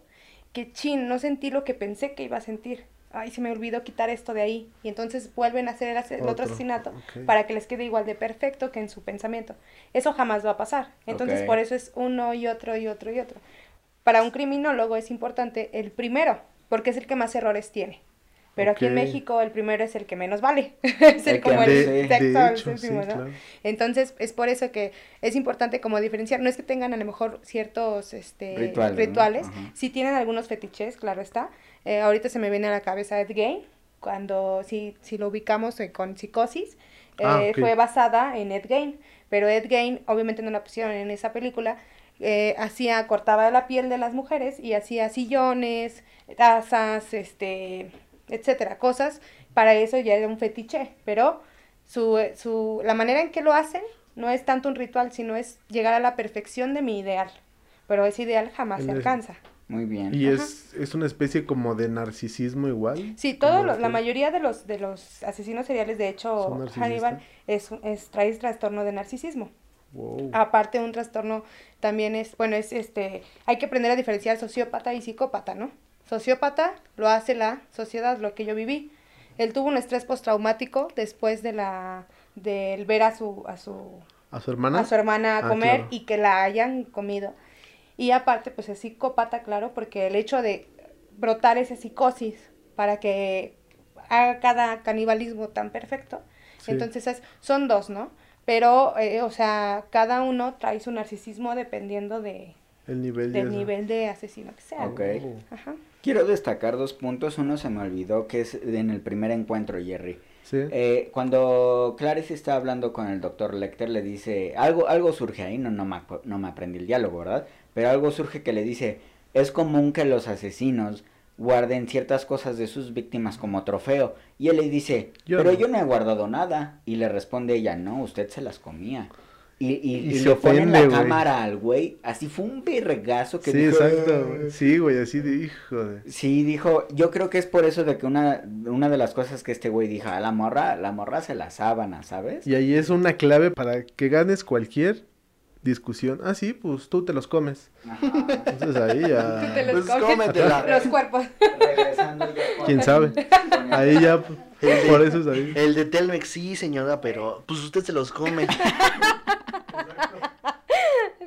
Speaker 2: que, chin, no sentí lo que pensé que iba a sentir. Ay, se me olvidó quitar esto de ahí. Y entonces vuelven a hacer el, ase- el otro
Speaker 4: Otro,
Speaker 2: asesinato para que les quede igual de perfecto que en su pensamiento. Eso jamás va a pasar. Entonces, por eso es uno y otro y otro y otro. para un criminólogo es importante el primero, porque es el que más errores tiene. Pero aquí en. México el primero es el que menos vale. es el, como el
Speaker 5: de
Speaker 2: sexto,
Speaker 4: hecho, sí,
Speaker 2: ¿no?
Speaker 4: claro.
Speaker 2: Entonces, es por eso que es importante como diferenciar. No es que tengan a lo mejor ciertos este,
Speaker 5: Rituales,
Speaker 2: rituales.
Speaker 5: ¿no? Ajá.
Speaker 2: Sí tienen algunos fetiches, claro está. Eh, ahorita se me viene a la cabeza Ed Gein, cuando si, si lo ubicamos eh, con psicosis.
Speaker 4: Ah,
Speaker 2: eh. Fue basada en Ed Gein. Pero Ed Gein, obviamente no la pusieron en esa película. eh, hacía, cortaba la piel de las mujeres y hacía sillones, tazas, este, etcétera, cosas. Para eso ya era un fetiche. Pero su, su, la manera en que lo hacen no es tanto un ritual, sino es llegar a la perfección de mi ideal. Pero ese ideal jamás se
Speaker 4: El-
Speaker 2: alcanza.
Speaker 5: Muy bien.
Speaker 4: Y es, es una especie como de narcisismo igual.
Speaker 2: Sí, todo lo- la mayoría de los de los asesinos seriales, de hecho. Hannibal es, es trae trastorno de narcisismo.
Speaker 4: Wow.
Speaker 2: Aparte un trastorno también es, bueno, es este, hay que aprender a diferenciar sociópata y psicópata, ¿no? Sociópata lo hace la sociedad, lo que yo viví. Él tuvo un estrés postraumático después de la del ver a su a su
Speaker 4: ¿A su hermana?
Speaker 2: a su hermana a
Speaker 4: Ah,
Speaker 2: comer
Speaker 4: claro.
Speaker 2: y que la hayan comido. Y aparte, pues es psicópata, claro, porque el hecho de brotar esa psicosis para que haga cada canibalismo tan perfecto,
Speaker 4: Sí.
Speaker 2: entonces es, son dos, ¿no? Pero, eh, o sea, cada uno trae su narcisismo dependiendo de,
Speaker 4: El nivel
Speaker 2: del
Speaker 4: ya-
Speaker 2: nivel de asesino que sea.
Speaker 5: Ok.
Speaker 4: Oh.
Speaker 2: Ajá.
Speaker 5: Quiero destacar dos puntos. Uno se me olvidó que es en el primer encuentro, Jerry.
Speaker 4: Sí.
Speaker 5: Eh, cuando Clarice está hablando con el doctor Lecter, le dice, algo, algo surge ahí, no, no, me, acu- no me aprendí el diálogo, ¿verdad? Pero algo surge que le dice, es común que los asesinos guarden ciertas cosas de sus víctimas como trofeo. Y él le dice,
Speaker 4: Yo
Speaker 5: pero
Speaker 4: no.
Speaker 5: yo no he guardado nada. Y le responde ella, no, usted se las comía. Y, y,
Speaker 4: Y
Speaker 5: y
Speaker 4: se
Speaker 5: le pone en la
Speaker 4: ofende,
Speaker 5: cámara al güey, así fue un vergazo que
Speaker 4: Sí,
Speaker 5: dijo,
Speaker 4: exacto. güey. Sí, güey, así de...
Speaker 5: Sí, dijo, yo creo que es por eso de que una, una de las cosas que este güey dijo, a la morra, la morra se la sábana, ¿sabes?
Speaker 4: Y ahí es una clave para que ganes cualquier discusión. Ah, sí, pues tú te los comes.
Speaker 5: Ajá.
Speaker 4: Entonces ahí
Speaker 2: Tú te
Speaker 4: ya...
Speaker 2: los
Speaker 3: Pues cómetela.
Speaker 2: los cuerpos.
Speaker 5: Regresando ya
Speaker 4: ¿Quién sabe?
Speaker 5: con el-
Speaker 4: ya, por eso es ahí.
Speaker 3: El de Telmex, sí, señora, pero pues usted se los come.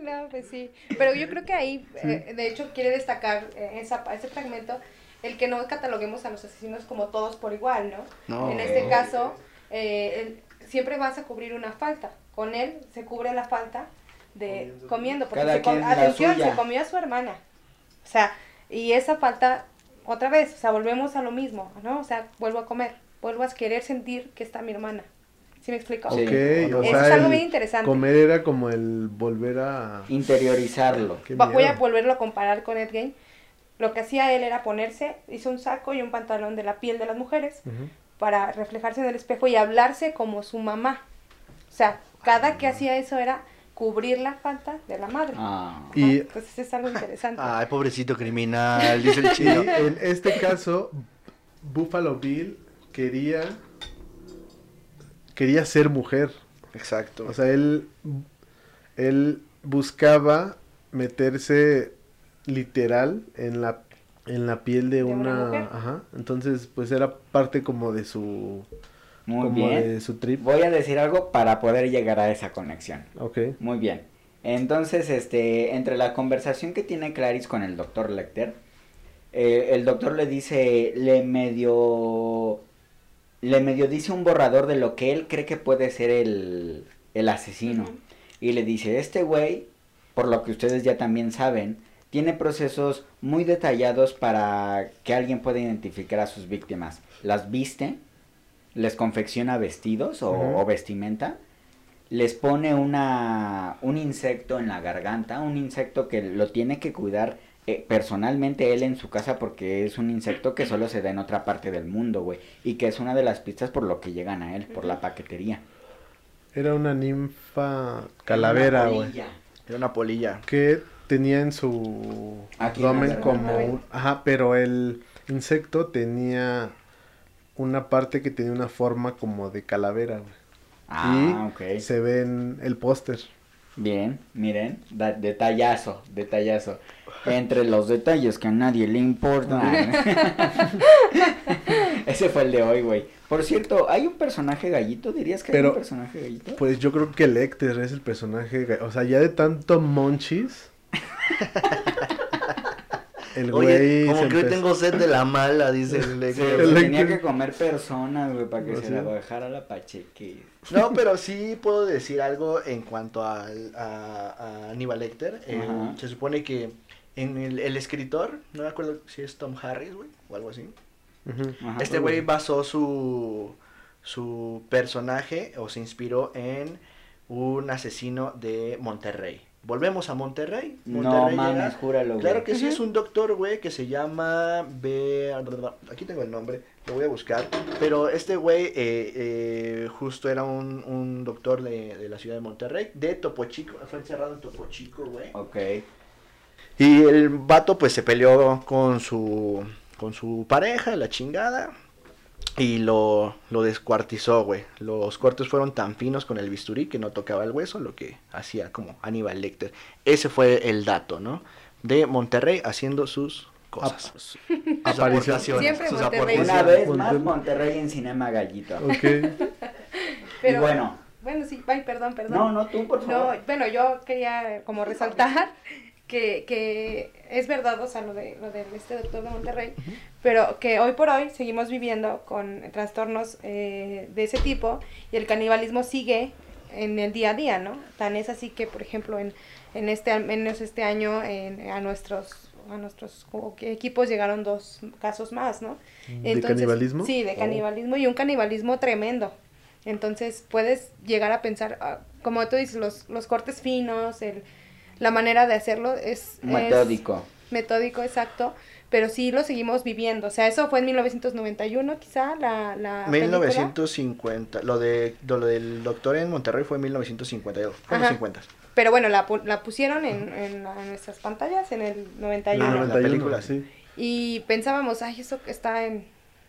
Speaker 2: No, pues sí. Pero yo creo que ahí, eh, de hecho, quiere destacar eh, esa, ese fragmento, el que no cataloguemos a los asesinos como todos por igual, ¿no?
Speaker 3: No.
Speaker 2: En este caso, eh, el- siempre vas a cubrir una falta. Con él se cubre la falta de comiendo, porque
Speaker 5: Cada
Speaker 2: se com- atención,
Speaker 5: suya.
Speaker 2: se comió a su hermana. O sea, y esa falta, otra vez, o sea, volvemos a lo mismo, ¿no? O sea, vuelvo a comer, vuelvo a querer sentir que está mi hermana. ¿Sí me explico?
Speaker 5: Sí.
Speaker 4: Ok, o
Speaker 2: Eso
Speaker 4: sea,
Speaker 2: es algo bien interesante.
Speaker 4: comer era como el volver a...
Speaker 5: Interiorizarlo.
Speaker 2: Voy a volverlo a comparar con Ed Gein. Lo que hacía él era ponerse, hizo un saco y un pantalón de la piel de las mujeres
Speaker 4: Ujú.
Speaker 2: para reflejarse en el espejo y hablarse como su mamá. O sea, cada que hacía eso era cubrir la falta de la madre.
Speaker 5: Ah.
Speaker 2: Ajá,
Speaker 4: Y-
Speaker 2: Entonces es algo interesante.
Speaker 3: Ay, pobrecito criminal, dice el
Speaker 4: Y
Speaker 3: chino.
Speaker 4: en este caso, Buffalo Bill quería quería ser mujer.
Speaker 3: Exacto.
Speaker 4: O sea, él él buscaba meterse literal en la en la piel de,
Speaker 2: De una
Speaker 4: ajá. Entonces, pues era parte como de su
Speaker 5: Muy
Speaker 4: como
Speaker 5: bien.
Speaker 4: de su trip.
Speaker 5: Voy a decir algo para poder llegar a esa conexión.
Speaker 4: Ok.
Speaker 5: Muy bien. Entonces, este, entre la conversación que tiene Clarice con el doctor Lecter, eh, el doctor le dice, le medio, le medio dice un borrador de lo que él cree que puede ser el, el asesino. Y le dice, este güey, por lo que ustedes ya también saben, tiene procesos muy detallados para que alguien pueda identificar a sus víctimas. Las viste, les confecciona vestidos o, o vestimenta, les pone una, un insecto en la garganta, un insecto que lo tiene que cuidar eh, personalmente él en su casa porque es un insecto que solo se da en otra parte del mundo, güey. Y que es una de las pistas por lo que llegan a él, por la paquetería.
Speaker 4: Era una ninfa calavera, güey.
Speaker 3: Era una polilla.
Speaker 4: que tenía en su
Speaker 5: Aquí
Speaker 4: abdomen como un- ajá, pero el insecto tenía una parte que tenía una forma como de calavera, güey.
Speaker 5: Ah,
Speaker 4: y
Speaker 5: ok.
Speaker 4: se ve en el póster.
Speaker 5: Bien, miren, da- detallazo, detallazo. Entre los detalles que a nadie le importan. Ese fue el de hoy, güey. Por cierto, ¿hay un personaje gallito? ¿Dirías que hay
Speaker 4: Pero,
Speaker 5: un personaje gallito?
Speaker 4: Pues yo creo que Lecter es el personaje, ga- o sea, ya de tanto monchis. el
Speaker 3: Oye, como que hoy tengo sed de la mala, dice el
Speaker 5: Sí,
Speaker 3: Lecter.
Speaker 4: El
Speaker 5: tenía que comer personas, güey, para que
Speaker 4: ¿Ah,
Speaker 5: se
Speaker 4: sí?
Speaker 5: la bajara la pacheque.
Speaker 3: No, pero sí puedo decir algo en cuanto al- a, a Aníbal Lecter. Eh, se supone que en el, el escritor, no me acuerdo si es Tom Harris, güey, o algo así. Este güey basó su, su personaje o se inspiró en un asesino de Monterrey. Volvemos a Monterrey.
Speaker 5: No
Speaker 3: Monterrey
Speaker 5: mames,
Speaker 3: llega-
Speaker 5: júralo, güey.
Speaker 3: Claro que sí, es un doctor, güey, que se llama... Be- Aquí tengo el nombre, lo voy a buscar. Pero este güey eh, eh, justo era un, un doctor de, de la ciudad de Monterrey, de Topo Chico. Fue encerrado en Topo Chico, güey.
Speaker 5: Ok.
Speaker 3: Y el vato pues se peleó con su con su pareja, la chingada, y lo, lo descuartizó, güey. Los cortes fueron tan finos con el bisturí que no tocaba el hueso, lo que hacía como Aníbal Lecter. Ese fue el dato, ¿no? De Monterrey haciendo sus cosas. aportaciones,
Speaker 2: Siempre
Speaker 3: sus
Speaker 2: Monterrey.
Speaker 5: Una vez más Monterrey en Cinema Gallito.
Speaker 4: Ok.
Speaker 5: Y bueno,
Speaker 2: Bueno, sí, ay, perdón, perdón.
Speaker 5: no, no, tú por
Speaker 2: No,
Speaker 5: favor.
Speaker 2: bueno, yo quería como resaltar que, que es verdad, o sea, lo de, lo de este doctor de Monterrey, pero que hoy por hoy seguimos viviendo con trastornos eh, de ese tipo y el canibalismo sigue en el día a día, ¿no? Tan es así que, por ejemplo, en, en este, al menos este año, en- a nuestros a nuestros equipos llegaron dos casos más, ¿no?
Speaker 4: ¿De canibalismo?
Speaker 2: Sí, de
Speaker 4: Oh.
Speaker 2: canibalismo y un canibalismo tremendo. Entonces puedes llegar a pensar, ah, como tú dices, los, los cortes finos, el, la manera de hacerlo es... es
Speaker 5: Metódico.
Speaker 2: metódico, exacto, pero sí lo seguimos viviendo. O sea, eso fue en 1991 quizá, la, la película.
Speaker 3: 1950. Lo, de, lo del doctor en Monterrey fue en 1952. Fue en los
Speaker 2: Ajá.
Speaker 3: 50.
Speaker 2: Pero bueno, la, pu- la pusieron en, en, la- en nuestras pantallas en el 91.
Speaker 3: Ah, la
Speaker 4: 91,
Speaker 3: película,
Speaker 4: sí.
Speaker 2: Y pensábamos, ay, eso que está en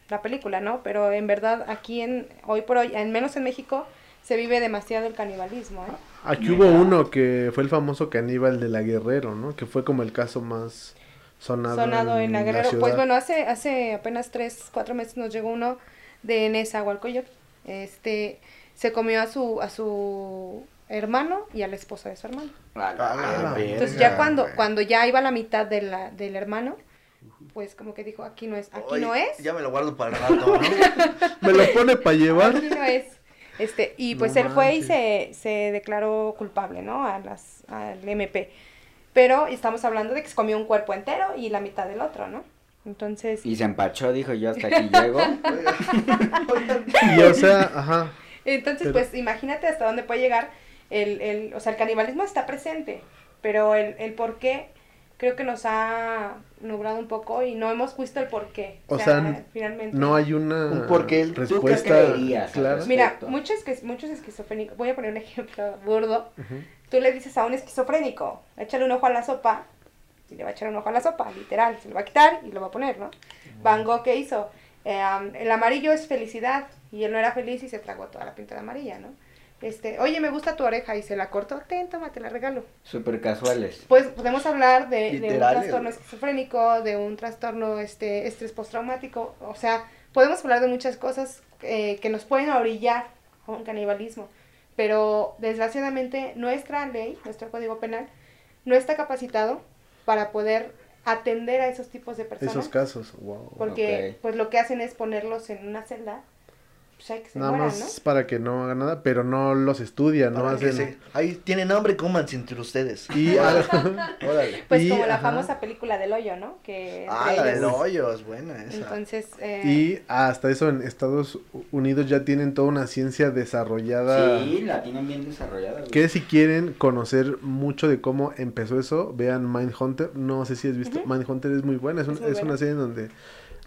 Speaker 2: la película, ¿no? Pero en verdad aquí en hoy por hoy, al menos en México, se vive demasiado el canibalismo, ¿eh?
Speaker 4: Aquí hubo uno que fue el famoso caníbal de la Guerrero, ¿no? Que fue como el caso más sonado,
Speaker 2: Sonado en la Guerrero.
Speaker 4: ciudad.
Speaker 2: Pues bueno, hace hace apenas tres, cuatro meses nos llegó uno de Nezahualcóyotl. Este, se comió a su a su hermano y a la esposa de su hermano.
Speaker 3: Ah, la
Speaker 2: Entonces ya cuando cuando ya iba a la mitad de la, del hermano, pues como que dijo, aquí no es, aquí
Speaker 3: Oye,
Speaker 2: no es.
Speaker 3: Ya me lo guardo para el rato, ¿no?
Speaker 4: Me lo pone para llevar.
Speaker 2: Aquí no es. Este, y pues
Speaker 4: No
Speaker 2: él fue y se, se declaró culpable, ¿no? A las, al MP. Pero estamos hablando de que se comió un cuerpo entero y la mitad del otro, ¿no? Entonces,
Speaker 5: Y se empachó, dijo yo hasta aquí llego.
Speaker 4: Y o sea, ajá.
Speaker 2: entonces
Speaker 4: Pero-
Speaker 2: pues imagínate hasta dónde puede llegar el, el, o sea, el canibalismo está presente, pero el, el por qué creo que nos ha nublado un poco y no hemos visto el por qué.
Speaker 4: O sea,
Speaker 2: finalmente.
Speaker 4: No hay una
Speaker 3: Un porqué. ¿Tú qué
Speaker 4: respuesta clara.
Speaker 2: Mira, muchos, muchos esquizofrénicos, voy a poner un ejemplo burdo,
Speaker 4: Ujú.
Speaker 2: tú le dices a un esquizofrénico, échale un ojo a la sopa, y le va a echar un ojo a la sopa, literal, se lo va a quitar y lo va a poner, ¿no? Van Gogh, ¿qué hizo? Eh, um, el amarillo es felicidad, y él no era feliz y se tragó toda la pintura amarilla, ¿no? Este, oye, me gusta tu oreja, y se la cortó, ten, toma, te la regalo.
Speaker 5: Súper casuales.
Speaker 2: Pues podemos hablar de, de un trastorno esquizofrénico, de un trastorno este estrés postraumático, o sea, podemos hablar de muchas cosas eh, que nos pueden orillar a un canibalismo, pero desgraciadamente nuestra ley, nuestro código penal, no está capacitado para poder atender a esos tipos de personas,
Speaker 4: Esos casos, wow.
Speaker 2: porque pues lo que hacen es ponerlos en una celda, pues hay que se
Speaker 4: Nada
Speaker 2: mueran,
Speaker 4: más
Speaker 2: ¿no?
Speaker 4: para que no hagan nada, pero no los estudian, no hacen.
Speaker 3: se- Ahí tienen hambre, cómanse entre ustedes.
Speaker 4: Y
Speaker 3: Órale.
Speaker 2: Pues
Speaker 4: y,
Speaker 2: como la
Speaker 4: ajá.
Speaker 2: famosa película del hoyo, ¿no? Que
Speaker 3: Ah, la del hoyo, es buena esa.
Speaker 2: Entonces, eh,
Speaker 4: y hasta eso en Estados Unidos ya tienen toda una ciencia desarrollada.
Speaker 5: Sí, la tienen bien desarrollada. güey.
Speaker 4: Que si quieren conocer mucho de cómo empezó eso, vean Mindhunter. No sé si has visto.
Speaker 2: Ujú.
Speaker 4: Mindhunter es muy buena. Es, un-
Speaker 2: Es muy
Speaker 4: es una serie en donde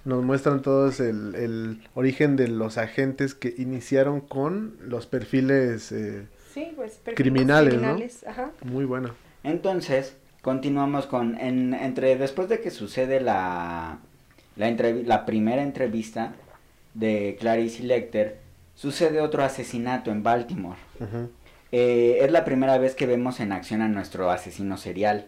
Speaker 4: nos muestran todos el, el origen de los agentes que iniciaron con los perfiles. eh,
Speaker 2: Sí, pues perfiles
Speaker 4: criminales, ¿no?
Speaker 2: ajá.
Speaker 4: muy buena.
Speaker 5: Entonces, continuamos con, en, entre, después de que sucede la, la, la primera entrevista de Clarice Lecter, sucede otro asesinato en Baltimore. Eh, es la primera vez que vemos en acción a nuestro asesino serial.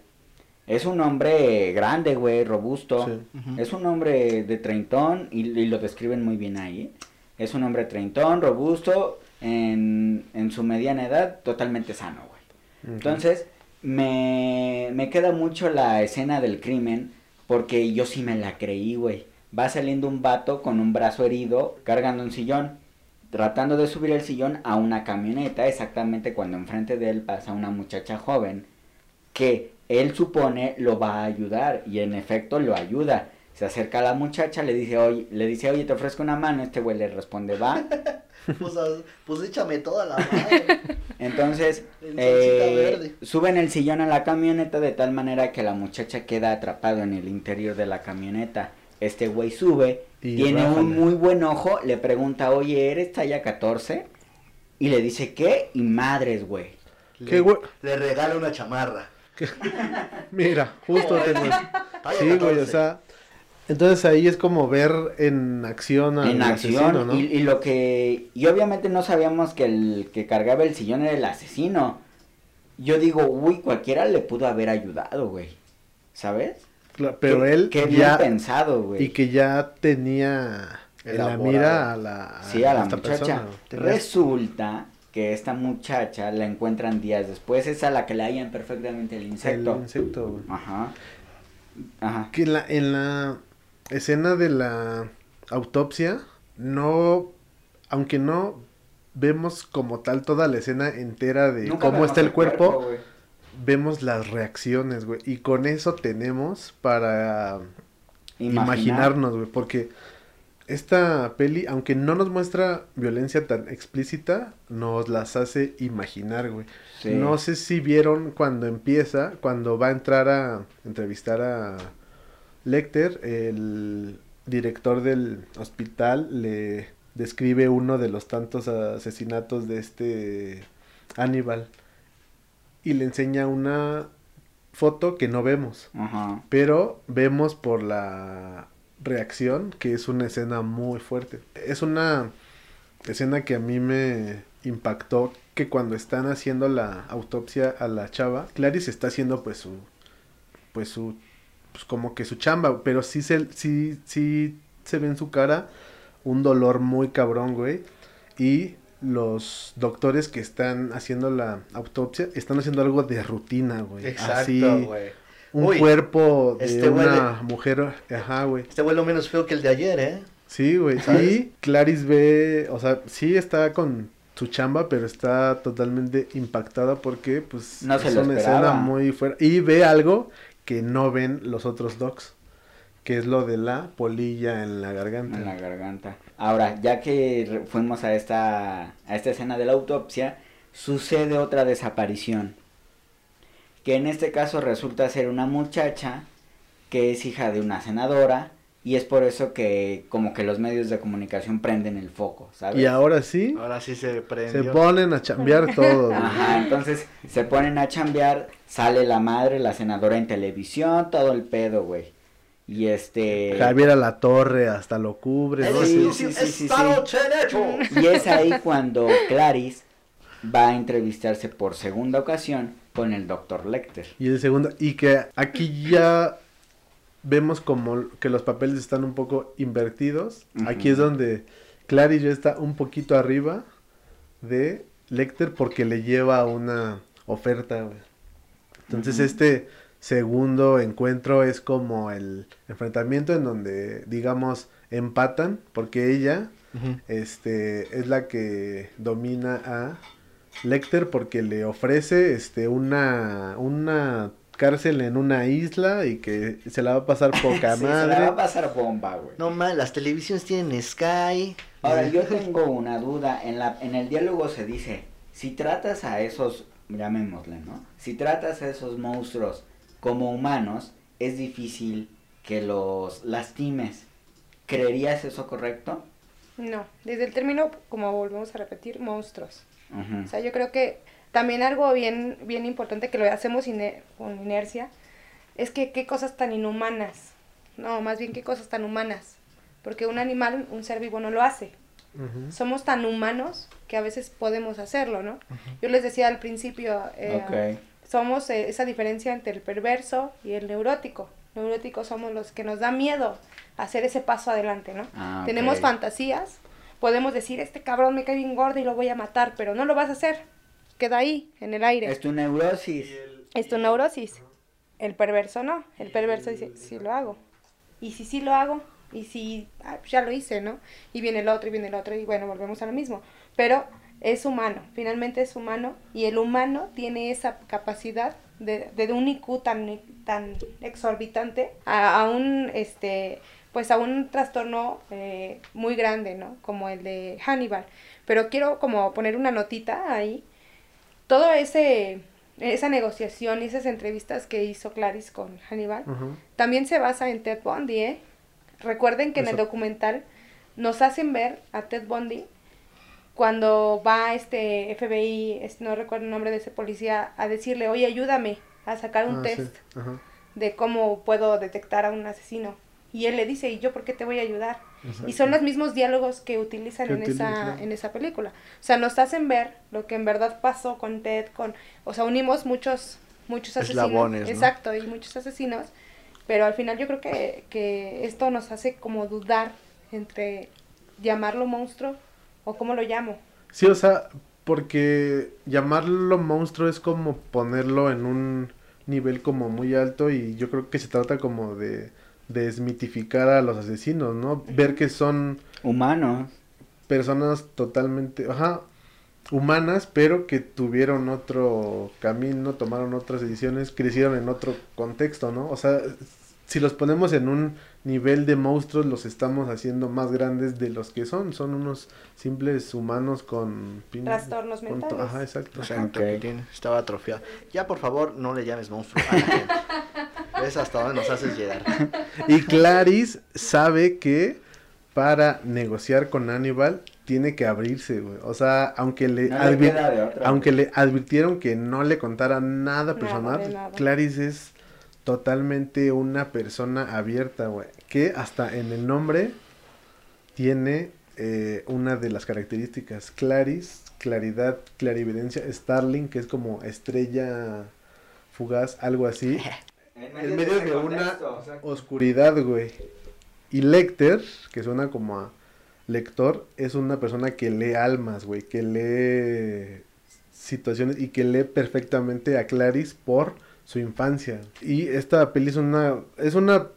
Speaker 5: Es un hombre grande, güey, robusto.
Speaker 4: Sí.
Speaker 5: Es un hombre de treintón y, y lo describen muy bien ahí. Es un hombre treintón, robusto, en, en su mediana edad, totalmente sano, güey. Entonces, me, me queda mucho la escena del crimen Porque yo sí me la creí, güey. Va saliendo un vato con un brazo herido, cargando un sillón, tratando de subir el sillón a una camioneta, exactamente cuando enfrente de él pasa una muchacha joven, que él supone lo va a ayudar, y en efecto lo ayuda. Se acerca a la muchacha, le dice, oye, le dice, oye, te ofrezco una mano, este güey le responde, va.
Speaker 3: Pues, ah, pues échame toda la madre.
Speaker 5: Entonces, eh, suben el sillón a la camioneta de tal manera que la muchacha queda atrapado en el interior de la camioneta. Este güey sube,
Speaker 4: Y
Speaker 5: tiene un muy buen ojo, le pregunta, oye, ¿eres talla 14? Y le dice, ¿qué? Y madres, güey.
Speaker 3: Le,
Speaker 4: ¿Qué, güey?
Speaker 3: le regala una chamarra.
Speaker 4: Mira, justo tengo. Sí, güey,
Speaker 3: 14.
Speaker 4: o sea. Entonces ahí es como ver en acción al
Speaker 5: en acción,
Speaker 4: asesino, ¿no?
Speaker 5: y, y lo que... Y obviamente no sabíamos que el que cargaba el sillón era el asesino. Yo digo, uy, cualquiera le pudo haber ayudado, güey. ¿Sabes?
Speaker 4: Pero
Speaker 5: Qué-
Speaker 4: él
Speaker 5: Qué bien
Speaker 4: ya
Speaker 5: pensado, güey.
Speaker 4: y que ya tenía en la mira a la
Speaker 5: Sí, a la
Speaker 4: esta
Speaker 5: muchacha.
Speaker 4: persona,
Speaker 5: Resulta que esta muchacha la encuentran días después. Es a la que le hallan perfectamente el insecto.
Speaker 4: El insecto, güey.
Speaker 5: Ajá. Ajá.
Speaker 4: Que en la, en la escena de la autopsia, no, aunque no vemos como tal toda la escena entera de
Speaker 5: Nunca
Speaker 4: cómo está el cuerpo,
Speaker 5: güey.
Speaker 4: vemos las reacciones, güey. Y con eso tenemos para
Speaker 5: Imaginar.
Speaker 4: imaginarnos, güey. Porque esta peli, aunque no nos muestra violencia tan explícita, nos las hace imaginar, güey.
Speaker 5: Sí.
Speaker 4: No sé si vieron cuando empieza, cuando va a entrar a entrevistar a Lecter, el director del hospital le describe uno de los tantos asesinatos de este Aníbal y le enseña una foto que no vemos,
Speaker 5: Ajá.
Speaker 4: pero vemos por la reacción que es una escena muy fuerte. Es una escena que a mí me impactó que cuando están haciendo la autopsia a la chava, Clarice está haciendo pues su pues su pues como que su chamba, pero sí se sí sí se ve en su cara un dolor muy cabrón, güey. Y los doctores que están haciendo la autopsia están haciendo algo de rutina, güey. Así,
Speaker 3: Exacto, güey.
Speaker 4: Un
Speaker 3: Uy,
Speaker 4: cuerpo de
Speaker 3: este
Speaker 4: una mujer, ajá, güey.
Speaker 3: Este vuelo menos feo que el de ayer, ¿eh?
Speaker 4: Sí, güey. Y Clarice ve, o sea, sí está con su chamba, pero está totalmente impactada porque, pues,
Speaker 5: No se
Speaker 4: es una escena muy fuerte. Y ve algo que no ven los otros docs, que es lo de la polilla en la garganta.
Speaker 5: En la garganta. Ahora, ya que fuimos a esta, a esta escena de la autopsia, sucede otra desaparición. Que en este caso resulta ser una muchacha que es hija de una senadora y es por eso que como que los medios de comunicación prenden el foco, ¿sabes?
Speaker 4: Y ahora sí,
Speaker 3: Ahora sí se
Speaker 4: se
Speaker 3: prendió.
Speaker 4: ponen a chambear todo. güey.
Speaker 5: Ajá, entonces se ponen a chambear, sale la madre, la senadora en televisión, todo el pedo, güey. Y este...
Speaker 4: Javier a la torre hasta lo cubre, ¿no?
Speaker 5: Sí,
Speaker 4: Sí.
Speaker 5: sí, sí, sí. Y es ahí cuando Clarice va a entrevistarse por segunda ocasión con el doctor Lecter.
Speaker 4: Y el segundo, y que aquí ya vemos como que los papeles están un poco invertidos. Aquí es donde Clary ya está un poquito arriba de Lecter porque le lleva una oferta, güey. Entonces este segundo encuentro es como el enfrentamiento en donde, digamos, empatan porque ella este es la que domina a Lecter porque le ofrece este una una cárcel en una isla y que se la va a pasar poca
Speaker 5: Sí, se
Speaker 4: madre.
Speaker 5: la va a pasar bomba, güey.
Speaker 3: No man, las televisiones tienen Sky.
Speaker 5: Ahora, yo tengo una duda. En, la, en el diálogo se dice, si tratas a esos, llamémosle, ¿no? Si tratas a esos monstruos como humanos, es difícil que los lastimes. ¿Creerías eso correcto?
Speaker 2: No, desde el término, como volvemos a repetir, monstruos.
Speaker 5: Ujú.
Speaker 2: O sea, yo creo que también algo bien, bien importante que lo hacemos ine- con inercia es que qué cosas tan inhumanas. No, más bien qué cosas tan humanas. Porque un animal, un ser vivo no lo hace.
Speaker 4: Ujú.
Speaker 2: Somos tan humanos que a veces podemos hacerlo, ¿no? Yo les decía al principio, eh,
Speaker 5: Ok.
Speaker 2: somos eh, esa diferencia entre el perverso y el neurótico. Neuróticos somos los que nos da miedo hacer ese paso adelante, ¿no?
Speaker 5: Ah, ok.
Speaker 2: Tenemos fantasías, podemos decir, este cabrón me cae bien gordo y lo voy a matar, pero no lo vas a hacer. Queda ahí, en el aire.
Speaker 5: Es tu neurosis.
Speaker 2: Es tu neurosis. el perverso no. El perverso dice, sí lo hago. Y si sí lo hago, y si ah, pues ya lo hice, ¿no? Y viene el otro, y viene el otro, y bueno, volvemos a lo mismo. Pero es humano, finalmente es humano, y el humano tiene esa capacidad de, de un IQ tan, tan exorbitante a, a un, este, pues a un trastorno eh, muy grande, ¿no? Como el de Hannibal. Pero quiero como poner una notita ahí. Todo ese esa negociación y esas entrevistas que hizo Clarice con Hannibal también se basa en Ted Bundy, ¿eh? Recuerden que en el documental nos hacen ver a Ted Bundy cuando va este FBI, es- no recuerdo el nombre de ese policía, a decirle, oye, ayúdame a sacar un
Speaker 4: Ah,
Speaker 2: test de cómo puedo detectar a un asesino. Y él le dice, ¿y yo por qué te voy a ayudar?
Speaker 4: Exacto.
Speaker 2: Y son los mismos diálogos que utilizan en, esa, en esa película. O sea, nos hacen ver lo que en verdad pasó con Ted, con, o sea, unimos muchos, muchos asesinos.
Speaker 3: Eslabones, ¿no?
Speaker 2: Exacto, y muchos asesinos. Pero al final yo creo que, que esto nos hace como dudar entre llamarlo monstruo o cómo lo llamo.
Speaker 4: Sí, o sea, porque llamarlo monstruo es como ponerlo en un nivel como muy alto y yo creo que se trata como de desmitificar a los asesinos, ¿no? Ver que son
Speaker 5: Humano.
Speaker 4: personas totalmente, ajá, humanas, pero que tuvieron otro camino, tomaron otras decisiones, crecieron en otro contexto, ¿no? O sea, si los ponemos en un nivel de monstruos, los estamos haciendo más grandes de los que son. Son unos simples humanos con... pin-
Speaker 2: Trastornos
Speaker 4: con
Speaker 2: mentales.
Speaker 4: Ajá, exacto.
Speaker 3: Exacto,
Speaker 5: Ok.
Speaker 3: que tiene- estaba atrofiado. Ya, por favor, no le llames monstruo a la gente. ¿Ves hasta dónde nos haces llegar?
Speaker 4: Y Clarice sabe que para negociar con Aníbal tiene que abrirse, güey. O sea, aunque le,
Speaker 5: No le
Speaker 4: aunque le advirtieron que no le contara nada personal,
Speaker 2: nada.
Speaker 4: Clarice es totalmente una persona abierta, güey. Que hasta en el nombre tiene eh, una de las características. Clarice, claridad, clarividencia, Starling, que es como estrella fugaz, algo así. En medio de una oscuridad, güey. Y Lecter, que suena como a lector, es una persona que lee almas, güey, que lee situaciones y que lee perfectamente a Clarice por su infancia. Y esta peli es una es una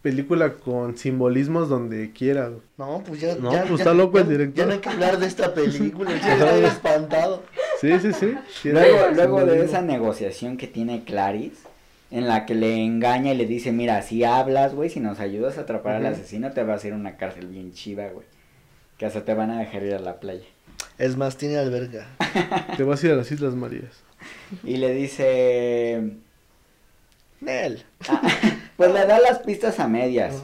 Speaker 4: película con simbolismos donde quiera.
Speaker 3: No, pues ya.
Speaker 4: No,
Speaker 3: ya,
Speaker 4: pues
Speaker 3: ya-
Speaker 4: está loco el director.
Speaker 3: Ya no hay que hablar de esta película. Estoy espantado.
Speaker 4: Sí, sí, sí.
Speaker 5: Luego, luego de esa negociación que tiene Clarice, en la que le engaña y le dice, mira, si hablas, güey, si nos ayudas a atrapar al asesino, te va a hacer una cárcel bien chiva, güey. Que hasta te van a dejar ir a la playa.
Speaker 3: Es más, tiene alberga.
Speaker 4: Te vas a ir a las Islas Marías.
Speaker 5: Y le dice,
Speaker 3: Nel.
Speaker 5: pues le da las pistas a medias.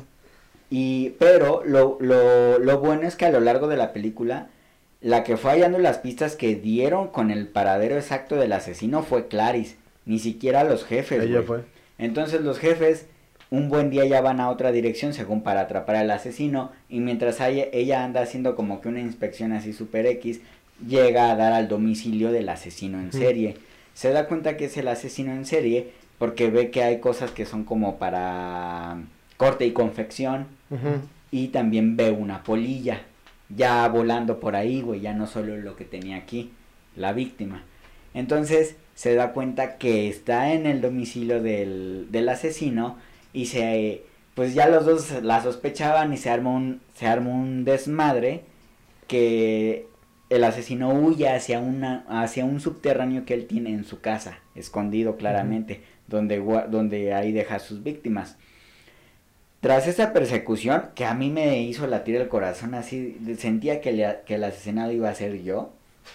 Speaker 5: Y, pero lo, lo, lo bueno es que a lo largo de la película, la que fue hallando las pistas que dieron con el paradero exacto del asesino fue Clarice, ni siquiera los jefes.
Speaker 4: Ella fue.
Speaker 5: Entonces los jefes un buen día ya van a otra dirección según para atrapar al asesino y mientras hay- ella anda haciendo como que una inspección así super X, llega a dar al domicilio del asesino en serie. Se da cuenta que es el asesino en serie porque ve que hay cosas que son como para corte y confección y también ve una polilla ya volando por ahí, güey, ya no solo lo que tenía aquí, la víctima. Entonces se da cuenta que está en el domicilio del, del asesino y se, pues ya los dos la sospechaban y se arma un, se arma un desmadre que el asesino huye hacia, una, hacia un subterráneo que él tiene en su casa, escondido claramente, donde, gua- donde ahí deja a sus víctimas. Tras esa persecución, que a mí me hizo latir el corazón así, sentía que, le- que el asesinado iba a ser yo.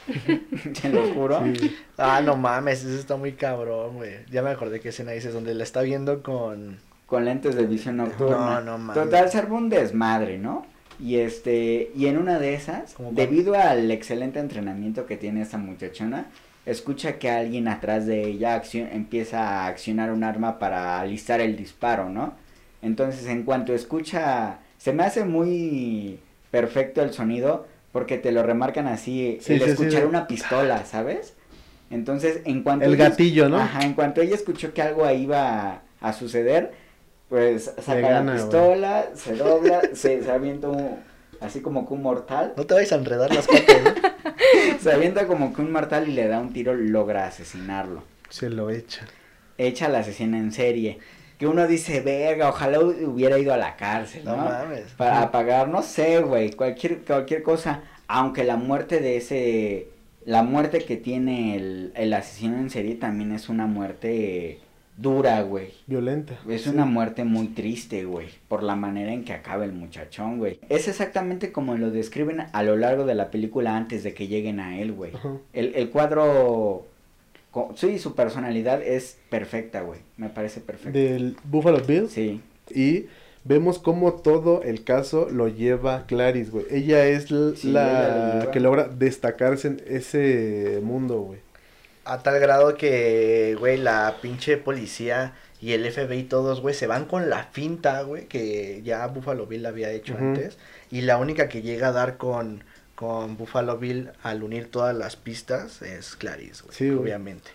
Speaker 5: Te lo juro.
Speaker 4: Sí.
Speaker 3: Ah, no mames, eso está muy cabrón, güey. Ya me acordé que escena dices donde la está viendo con.
Speaker 5: Con lentes de visión nocturna.
Speaker 3: No, no mames.
Speaker 5: Total, se un desmadre, ¿no? Y este, y en una de esas, debido al excelente entrenamiento que tiene esta muchachona, escucha que alguien atrás de ella empieza a accionar un arma para alistar el disparo, ¿no? Entonces, en cuanto escucha, se me hace muy perfecto el sonido porque te lo remarcan así,
Speaker 4: Sí,
Speaker 5: el
Speaker 4: sí,
Speaker 5: escuchar una pistola, ¿sabes? Entonces, en cuanto
Speaker 4: El
Speaker 5: ella-
Speaker 4: gatillo, ¿no?
Speaker 5: Ajá, en cuanto ella escuchó que algo ahí iba a suceder, pues saca la pistola, se dobla, se, se avienta un, así como que un mortal,
Speaker 3: No te vayas a enredar las patas, ¿no?
Speaker 5: se avienta como que un mortal y le da un tiro, logra asesinarlo.
Speaker 4: Se lo echa.
Speaker 5: hecha la asesina en serie. Que uno dice, verga, ojalá hu- hubiera ido a la cárcel, ¿no?
Speaker 3: No mames.
Speaker 5: Para pagar, no sé, güey, cualquier, cualquier cosa. Aunque la muerte de ese, la muerte que tiene el, el asesino en serie también es una muerte dura, güey.
Speaker 4: Violenta.
Speaker 5: Es
Speaker 4: Sí.
Speaker 5: una muerte muy triste, güey, por la manera en que acaba el muchachón, güey. Es exactamente como lo describen a lo largo de la película antes de que lleguen a él, güey. El, el cuadro, sí, su personalidad es perfecta, güey. Me parece perfecta.
Speaker 4: Del Buffalo Bill.
Speaker 5: Sí,
Speaker 4: Y vemos cómo todo el caso lo lleva Clarice, güey. Ella es
Speaker 5: ella lo
Speaker 4: la que logra destacarse en ese mundo, güey.
Speaker 3: A tal grado que, güey, la pinche policía y el FBI todos, güey, se van con la finta, güey, que ya Buffalo Bill había hecho antes. Y la única que llega a dar con, con Buffalo Bill al unir todas las pistas es Clarice, güey,
Speaker 4: Sí, güey.
Speaker 3: obviamente.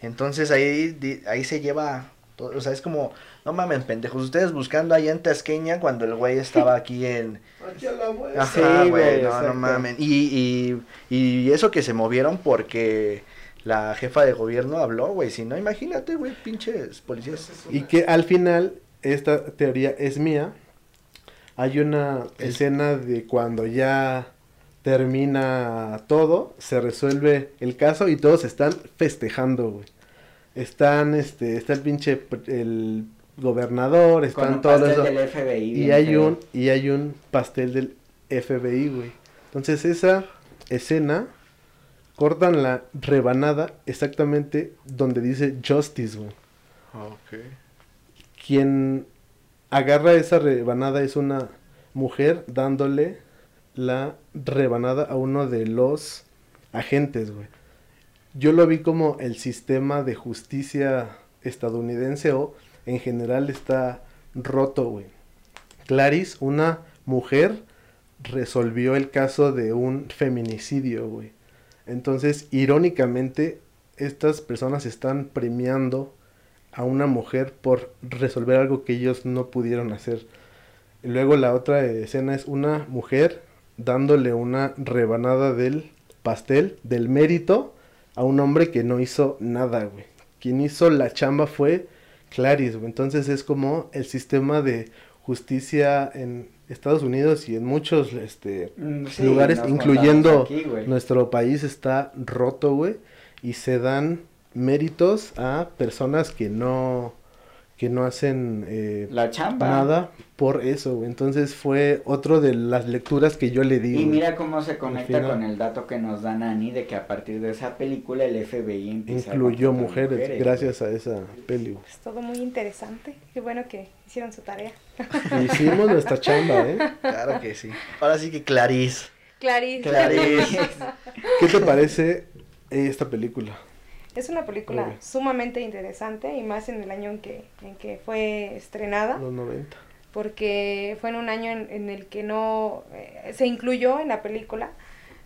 Speaker 3: Entonces ahí, di- ahí se lleva, todo, o sea, es como, no mames, pendejos, ustedes buscando allá en Tasqueña cuando el güey estaba aquí en... Ajá,
Speaker 5: Sí,
Speaker 3: güey, no, no mames. Y, y, y eso que se movieron porque la jefa de gobierno habló, güey. Si no, imagínate, güey, pinches policías.
Speaker 4: Y que al final, esta teoría es mía. Hay una
Speaker 3: Es-
Speaker 4: escena de cuando ya termina todo, se resuelve el caso y todos están festejando, güey. Están, este, está el pinche, el gobernador,
Speaker 5: con
Speaker 4: están
Speaker 5: un
Speaker 4: todos
Speaker 5: pastel
Speaker 4: esos.
Speaker 5: del FBI.
Speaker 4: Y hay
Speaker 5: feo.
Speaker 4: un, y hay un pastel del FBI, güey. Entonces esa escena cortan la rebanada exactamente donde dice justice, güey.
Speaker 3: Ok.
Speaker 4: Quien agarra esa rebanada es una mujer dándole la rebanada a uno de los agentes, güey. Yo lo vi como el sistema de justicia estadounidense o en general está roto, güey. Clarice, una mujer, resolvió el caso de un feminicidio, güey. Entonces, irónicamente, estas personas están premiando a una mujer por resolver algo que ellos no pudieron hacer. Y luego la otra escena es una mujer dándole una rebanada del pastel, del mérito, a un hombre que no hizo nada, güey. Quien hizo la chamba fue Clarice, güey. Entonces es como el sistema de justicia en Estados Unidos y en muchos este,
Speaker 5: Mm, sí,
Speaker 4: lugares, incluyendo
Speaker 5: aquí,
Speaker 4: nuestro país está roto, güey, y se dan méritos a personas que no que no hacen eh,
Speaker 5: La chamba.
Speaker 4: nada por eso. Entonces fue otro de las lecturas que yo le di.
Speaker 5: Y mira cómo se conecta con el dato que nos dan Ani de que a partir de esa película el FBI empieza a
Speaker 4: incluyó
Speaker 5: contratar
Speaker 4: mujeres, gracias a esa peli. güey.
Speaker 2: Es todo muy interesante. Qué bueno que hicieron su tarea.
Speaker 4: Hicimos nuestra chamba, ¿eh?
Speaker 3: Claro que sí. Ahora sí que Clarice.
Speaker 2: Clarice.
Speaker 3: Clarice.
Speaker 4: ¿Qué te parece esta película?
Speaker 2: Es una película sumamente interesante y más en el año en que, en que fue estrenada,
Speaker 4: Los 90.
Speaker 2: porque fue en un año en, en el que no eh, se incluyó en la película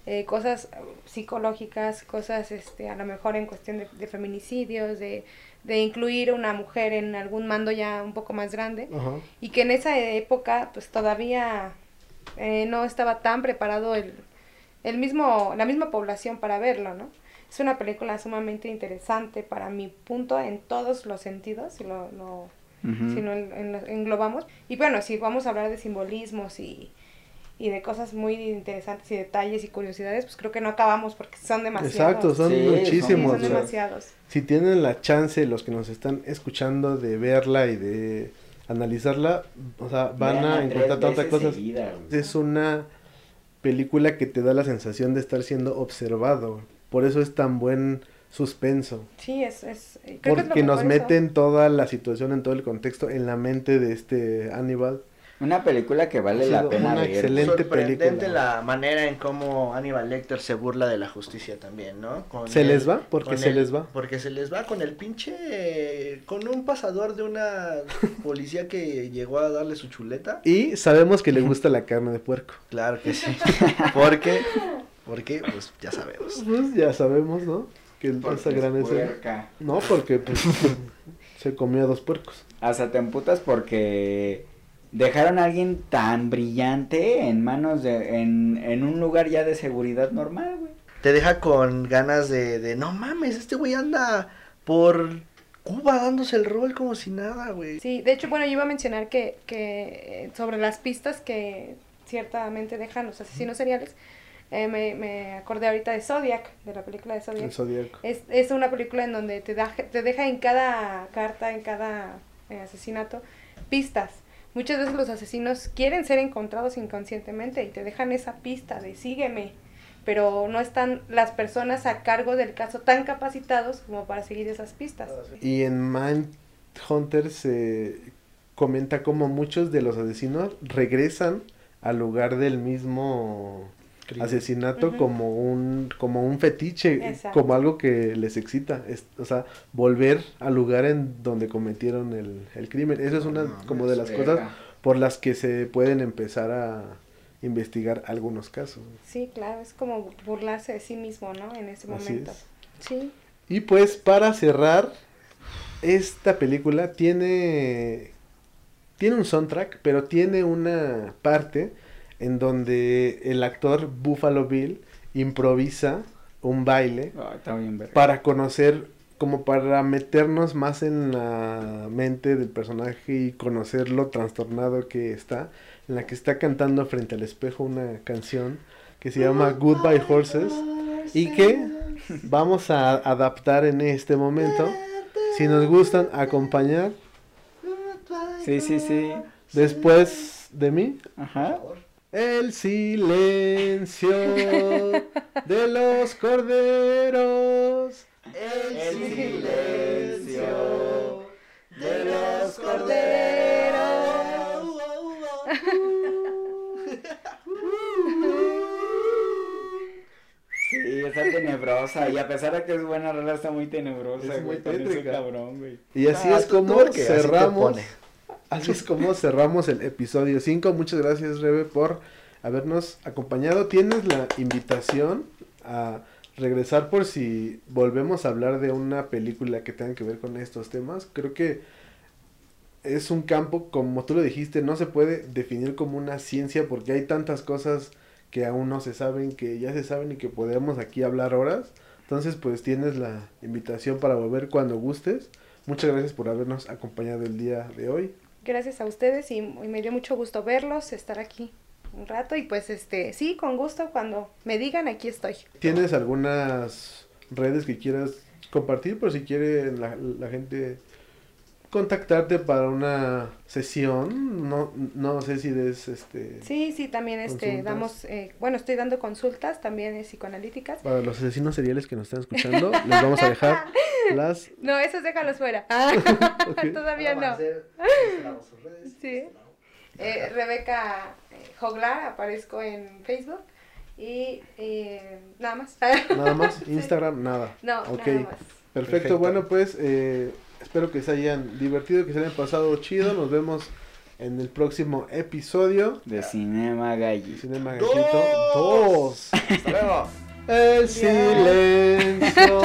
Speaker 2: eh, cosas psicológicas, cosas este, a lo mejor en cuestión de, de feminicidios, de, de incluir una mujer en algún mando ya un poco más grande
Speaker 4: Ajá.
Speaker 2: y que en esa época pues todavía eh, no estaba tan preparado el, el mismo la misma población para verlo no es una película sumamente interesante para mi punto en todos los sentidos si lo, lo- si lo en- en- englobamos y bueno si vamos a hablar de simbolismos y y de cosas muy interesantes y detalles y curiosidades, pues creo que no acabamos porque son demasiados.
Speaker 4: Exacto, son
Speaker 5: Sí, son
Speaker 2: Sí,
Speaker 4: muchísimos.
Speaker 2: son demasiados.
Speaker 4: Si tienen la chance, los que nos están escuchando, de verla y de analizarla, o sea, van a encontrar tantas cosas. Es una película que te da la sensación de estar siendo observado. Por eso es tan buen suspenso.
Speaker 2: Sí, es, es creo que es lo
Speaker 4: Porque nos
Speaker 2: eso.
Speaker 4: meten toda la situación en todo el contexto en la mente de este Aníbal.
Speaker 5: Una película que vale la pena
Speaker 4: una
Speaker 5: ver.
Speaker 4: excelente
Speaker 3: Sorprendente
Speaker 4: película.
Speaker 3: la manera en cómo Aníbal Lecter se burla de la justicia también, ¿no? Con
Speaker 4: ¿Se
Speaker 3: el-
Speaker 4: les va? ¿Por qué
Speaker 3: con
Speaker 4: se
Speaker 3: el-
Speaker 4: les va?
Speaker 3: Porque se les va con el pinche... Con un pasador de una policía que llegó a darle su chuleta.
Speaker 4: Y sabemos que le gusta la carne de puerco.
Speaker 3: Claro que sí. Porque, porque, pues ya sabemos.
Speaker 4: Pues ya sabemos, ¿no? Que el-
Speaker 5: Porque
Speaker 4: esa
Speaker 5: es
Speaker 4: gran escena.
Speaker 5: puerca.
Speaker 4: No, porque pues, se comió a dos puercos.
Speaker 5: Hasta te emputas porque dejaron a alguien tan brillante en manos de, en, en un lugar ya de seguridad normal, güey.
Speaker 3: Te deja con ganas de, de no mames, este güey anda por Cuba dándose el rol como si nada, güey.
Speaker 2: Sí, de hecho, bueno, yo iba a mencionar que, que eh, sobre las pistas que ciertamente dejan los asesinos seriales, eh, me, me acordé ahorita de Zodiac, de la película de Zodiac.
Speaker 4: El.
Speaker 2: Es, es una película en donde te, da, te deja en cada carta, en cada eh, asesinato, pistas. Muchas veces los asesinos quieren ser encontrados inconscientemente y te dejan esa pista de sígueme, pero no están las personas a cargo del caso tan capacitados como para seguir esas pistas.
Speaker 4: Y en Mindhunter se comenta como muchos de los asesinos regresan al lugar del mismo
Speaker 3: Crimen.
Speaker 4: asesinato como un como un fetiche,
Speaker 2: Exacto.
Speaker 4: como algo que les excita, es- o sea, volver al lugar en donde cometieron el, el crimen. Eso es una
Speaker 3: No
Speaker 4: como de las cosas por las que se pueden empezar a investigar algunos casos.
Speaker 2: Sí, claro, es como burlarse de sí mismo, ¿no? En ese
Speaker 4: Así
Speaker 2: momento.
Speaker 4: es.
Speaker 2: Sí.
Speaker 4: Y pues para cerrar, esta película tiene, tiene un soundtrack, pero tiene una parte en donde el actor Buffalo Bill improvisa un baile
Speaker 5: Ay, está bien, verga.
Speaker 4: para conocer, como para meternos más en la mente del personaje y conocer lo trastornado que está, en la que está cantando frente al espejo una canción que se llama Goodbye Horses y que vamos a adaptar en este momento. Si nos gustan acompañar
Speaker 5: Sí, sí, sí.
Speaker 4: después de mí,
Speaker 5: Ajá.
Speaker 4: El silencio de los corderos.
Speaker 5: El silencio
Speaker 2: de los corderos.
Speaker 5: Sí, está tenebrosa. Y a pesar de que es buena rola, está muy tenebrosa,
Speaker 4: Es muy
Speaker 5: güey.
Speaker 4: tétrica.
Speaker 5: cabrón, güey.
Speaker 4: Y así
Speaker 3: Ah,
Speaker 4: es como
Speaker 3: porque así te
Speaker 4: cerramos. Así es como cerramos el episodio 5. Muchas gracias, Rebe, por habernos acompañado. Tienes la invitación a regresar por si volvemos a hablar de una película que tenga que ver con estos temas. Creo que es un campo, como tú lo dijiste, no se puede definir como una ciencia porque hay tantas cosas que aún no se saben, que ya se saben y que podemos aquí hablar horas. Entonces, pues tienes la invitación para volver cuando gustes. Muchas gracias por habernos acompañado el día de hoy.
Speaker 2: Gracias a ustedes y, me dio mucho gusto verlos, estar aquí un rato y pues este, sí, con gusto cuando me digan aquí estoy.
Speaker 4: ¿Tienes algunas redes que quieras compartir por si quiere la, la gente contactarte para una sesión? No, no sé si des este
Speaker 2: Sí, sí, también este,
Speaker 4: Consultas.
Speaker 2: damos, eh, bueno, estoy dando consultas también eh, psicoanalíticas.
Speaker 4: para los asesinos seriales que nos están escuchando, les vamos a dejar las
Speaker 2: No, esos déjalos fuera. Todavía no.
Speaker 3: hacer- redes.
Speaker 2: Sí. Eh, Rebeca eh, Joglar, aparezco en Facebook y eh, nada más.
Speaker 4: nada más,
Speaker 2: Sí.
Speaker 4: Instagram, nada.
Speaker 2: No,
Speaker 4: Ok.
Speaker 2: nada más.
Speaker 4: Perfecto,
Speaker 3: Perfecto.
Speaker 4: bueno pues eh, espero que se hayan divertido, que se hayan pasado chido. Nos vemos en el próximo episodio.
Speaker 5: De Cinema Galli.
Speaker 4: Cinema
Speaker 3: ¡Dos!
Speaker 4: Gallito 2.
Speaker 3: Hasta luego.
Speaker 4: El silencio.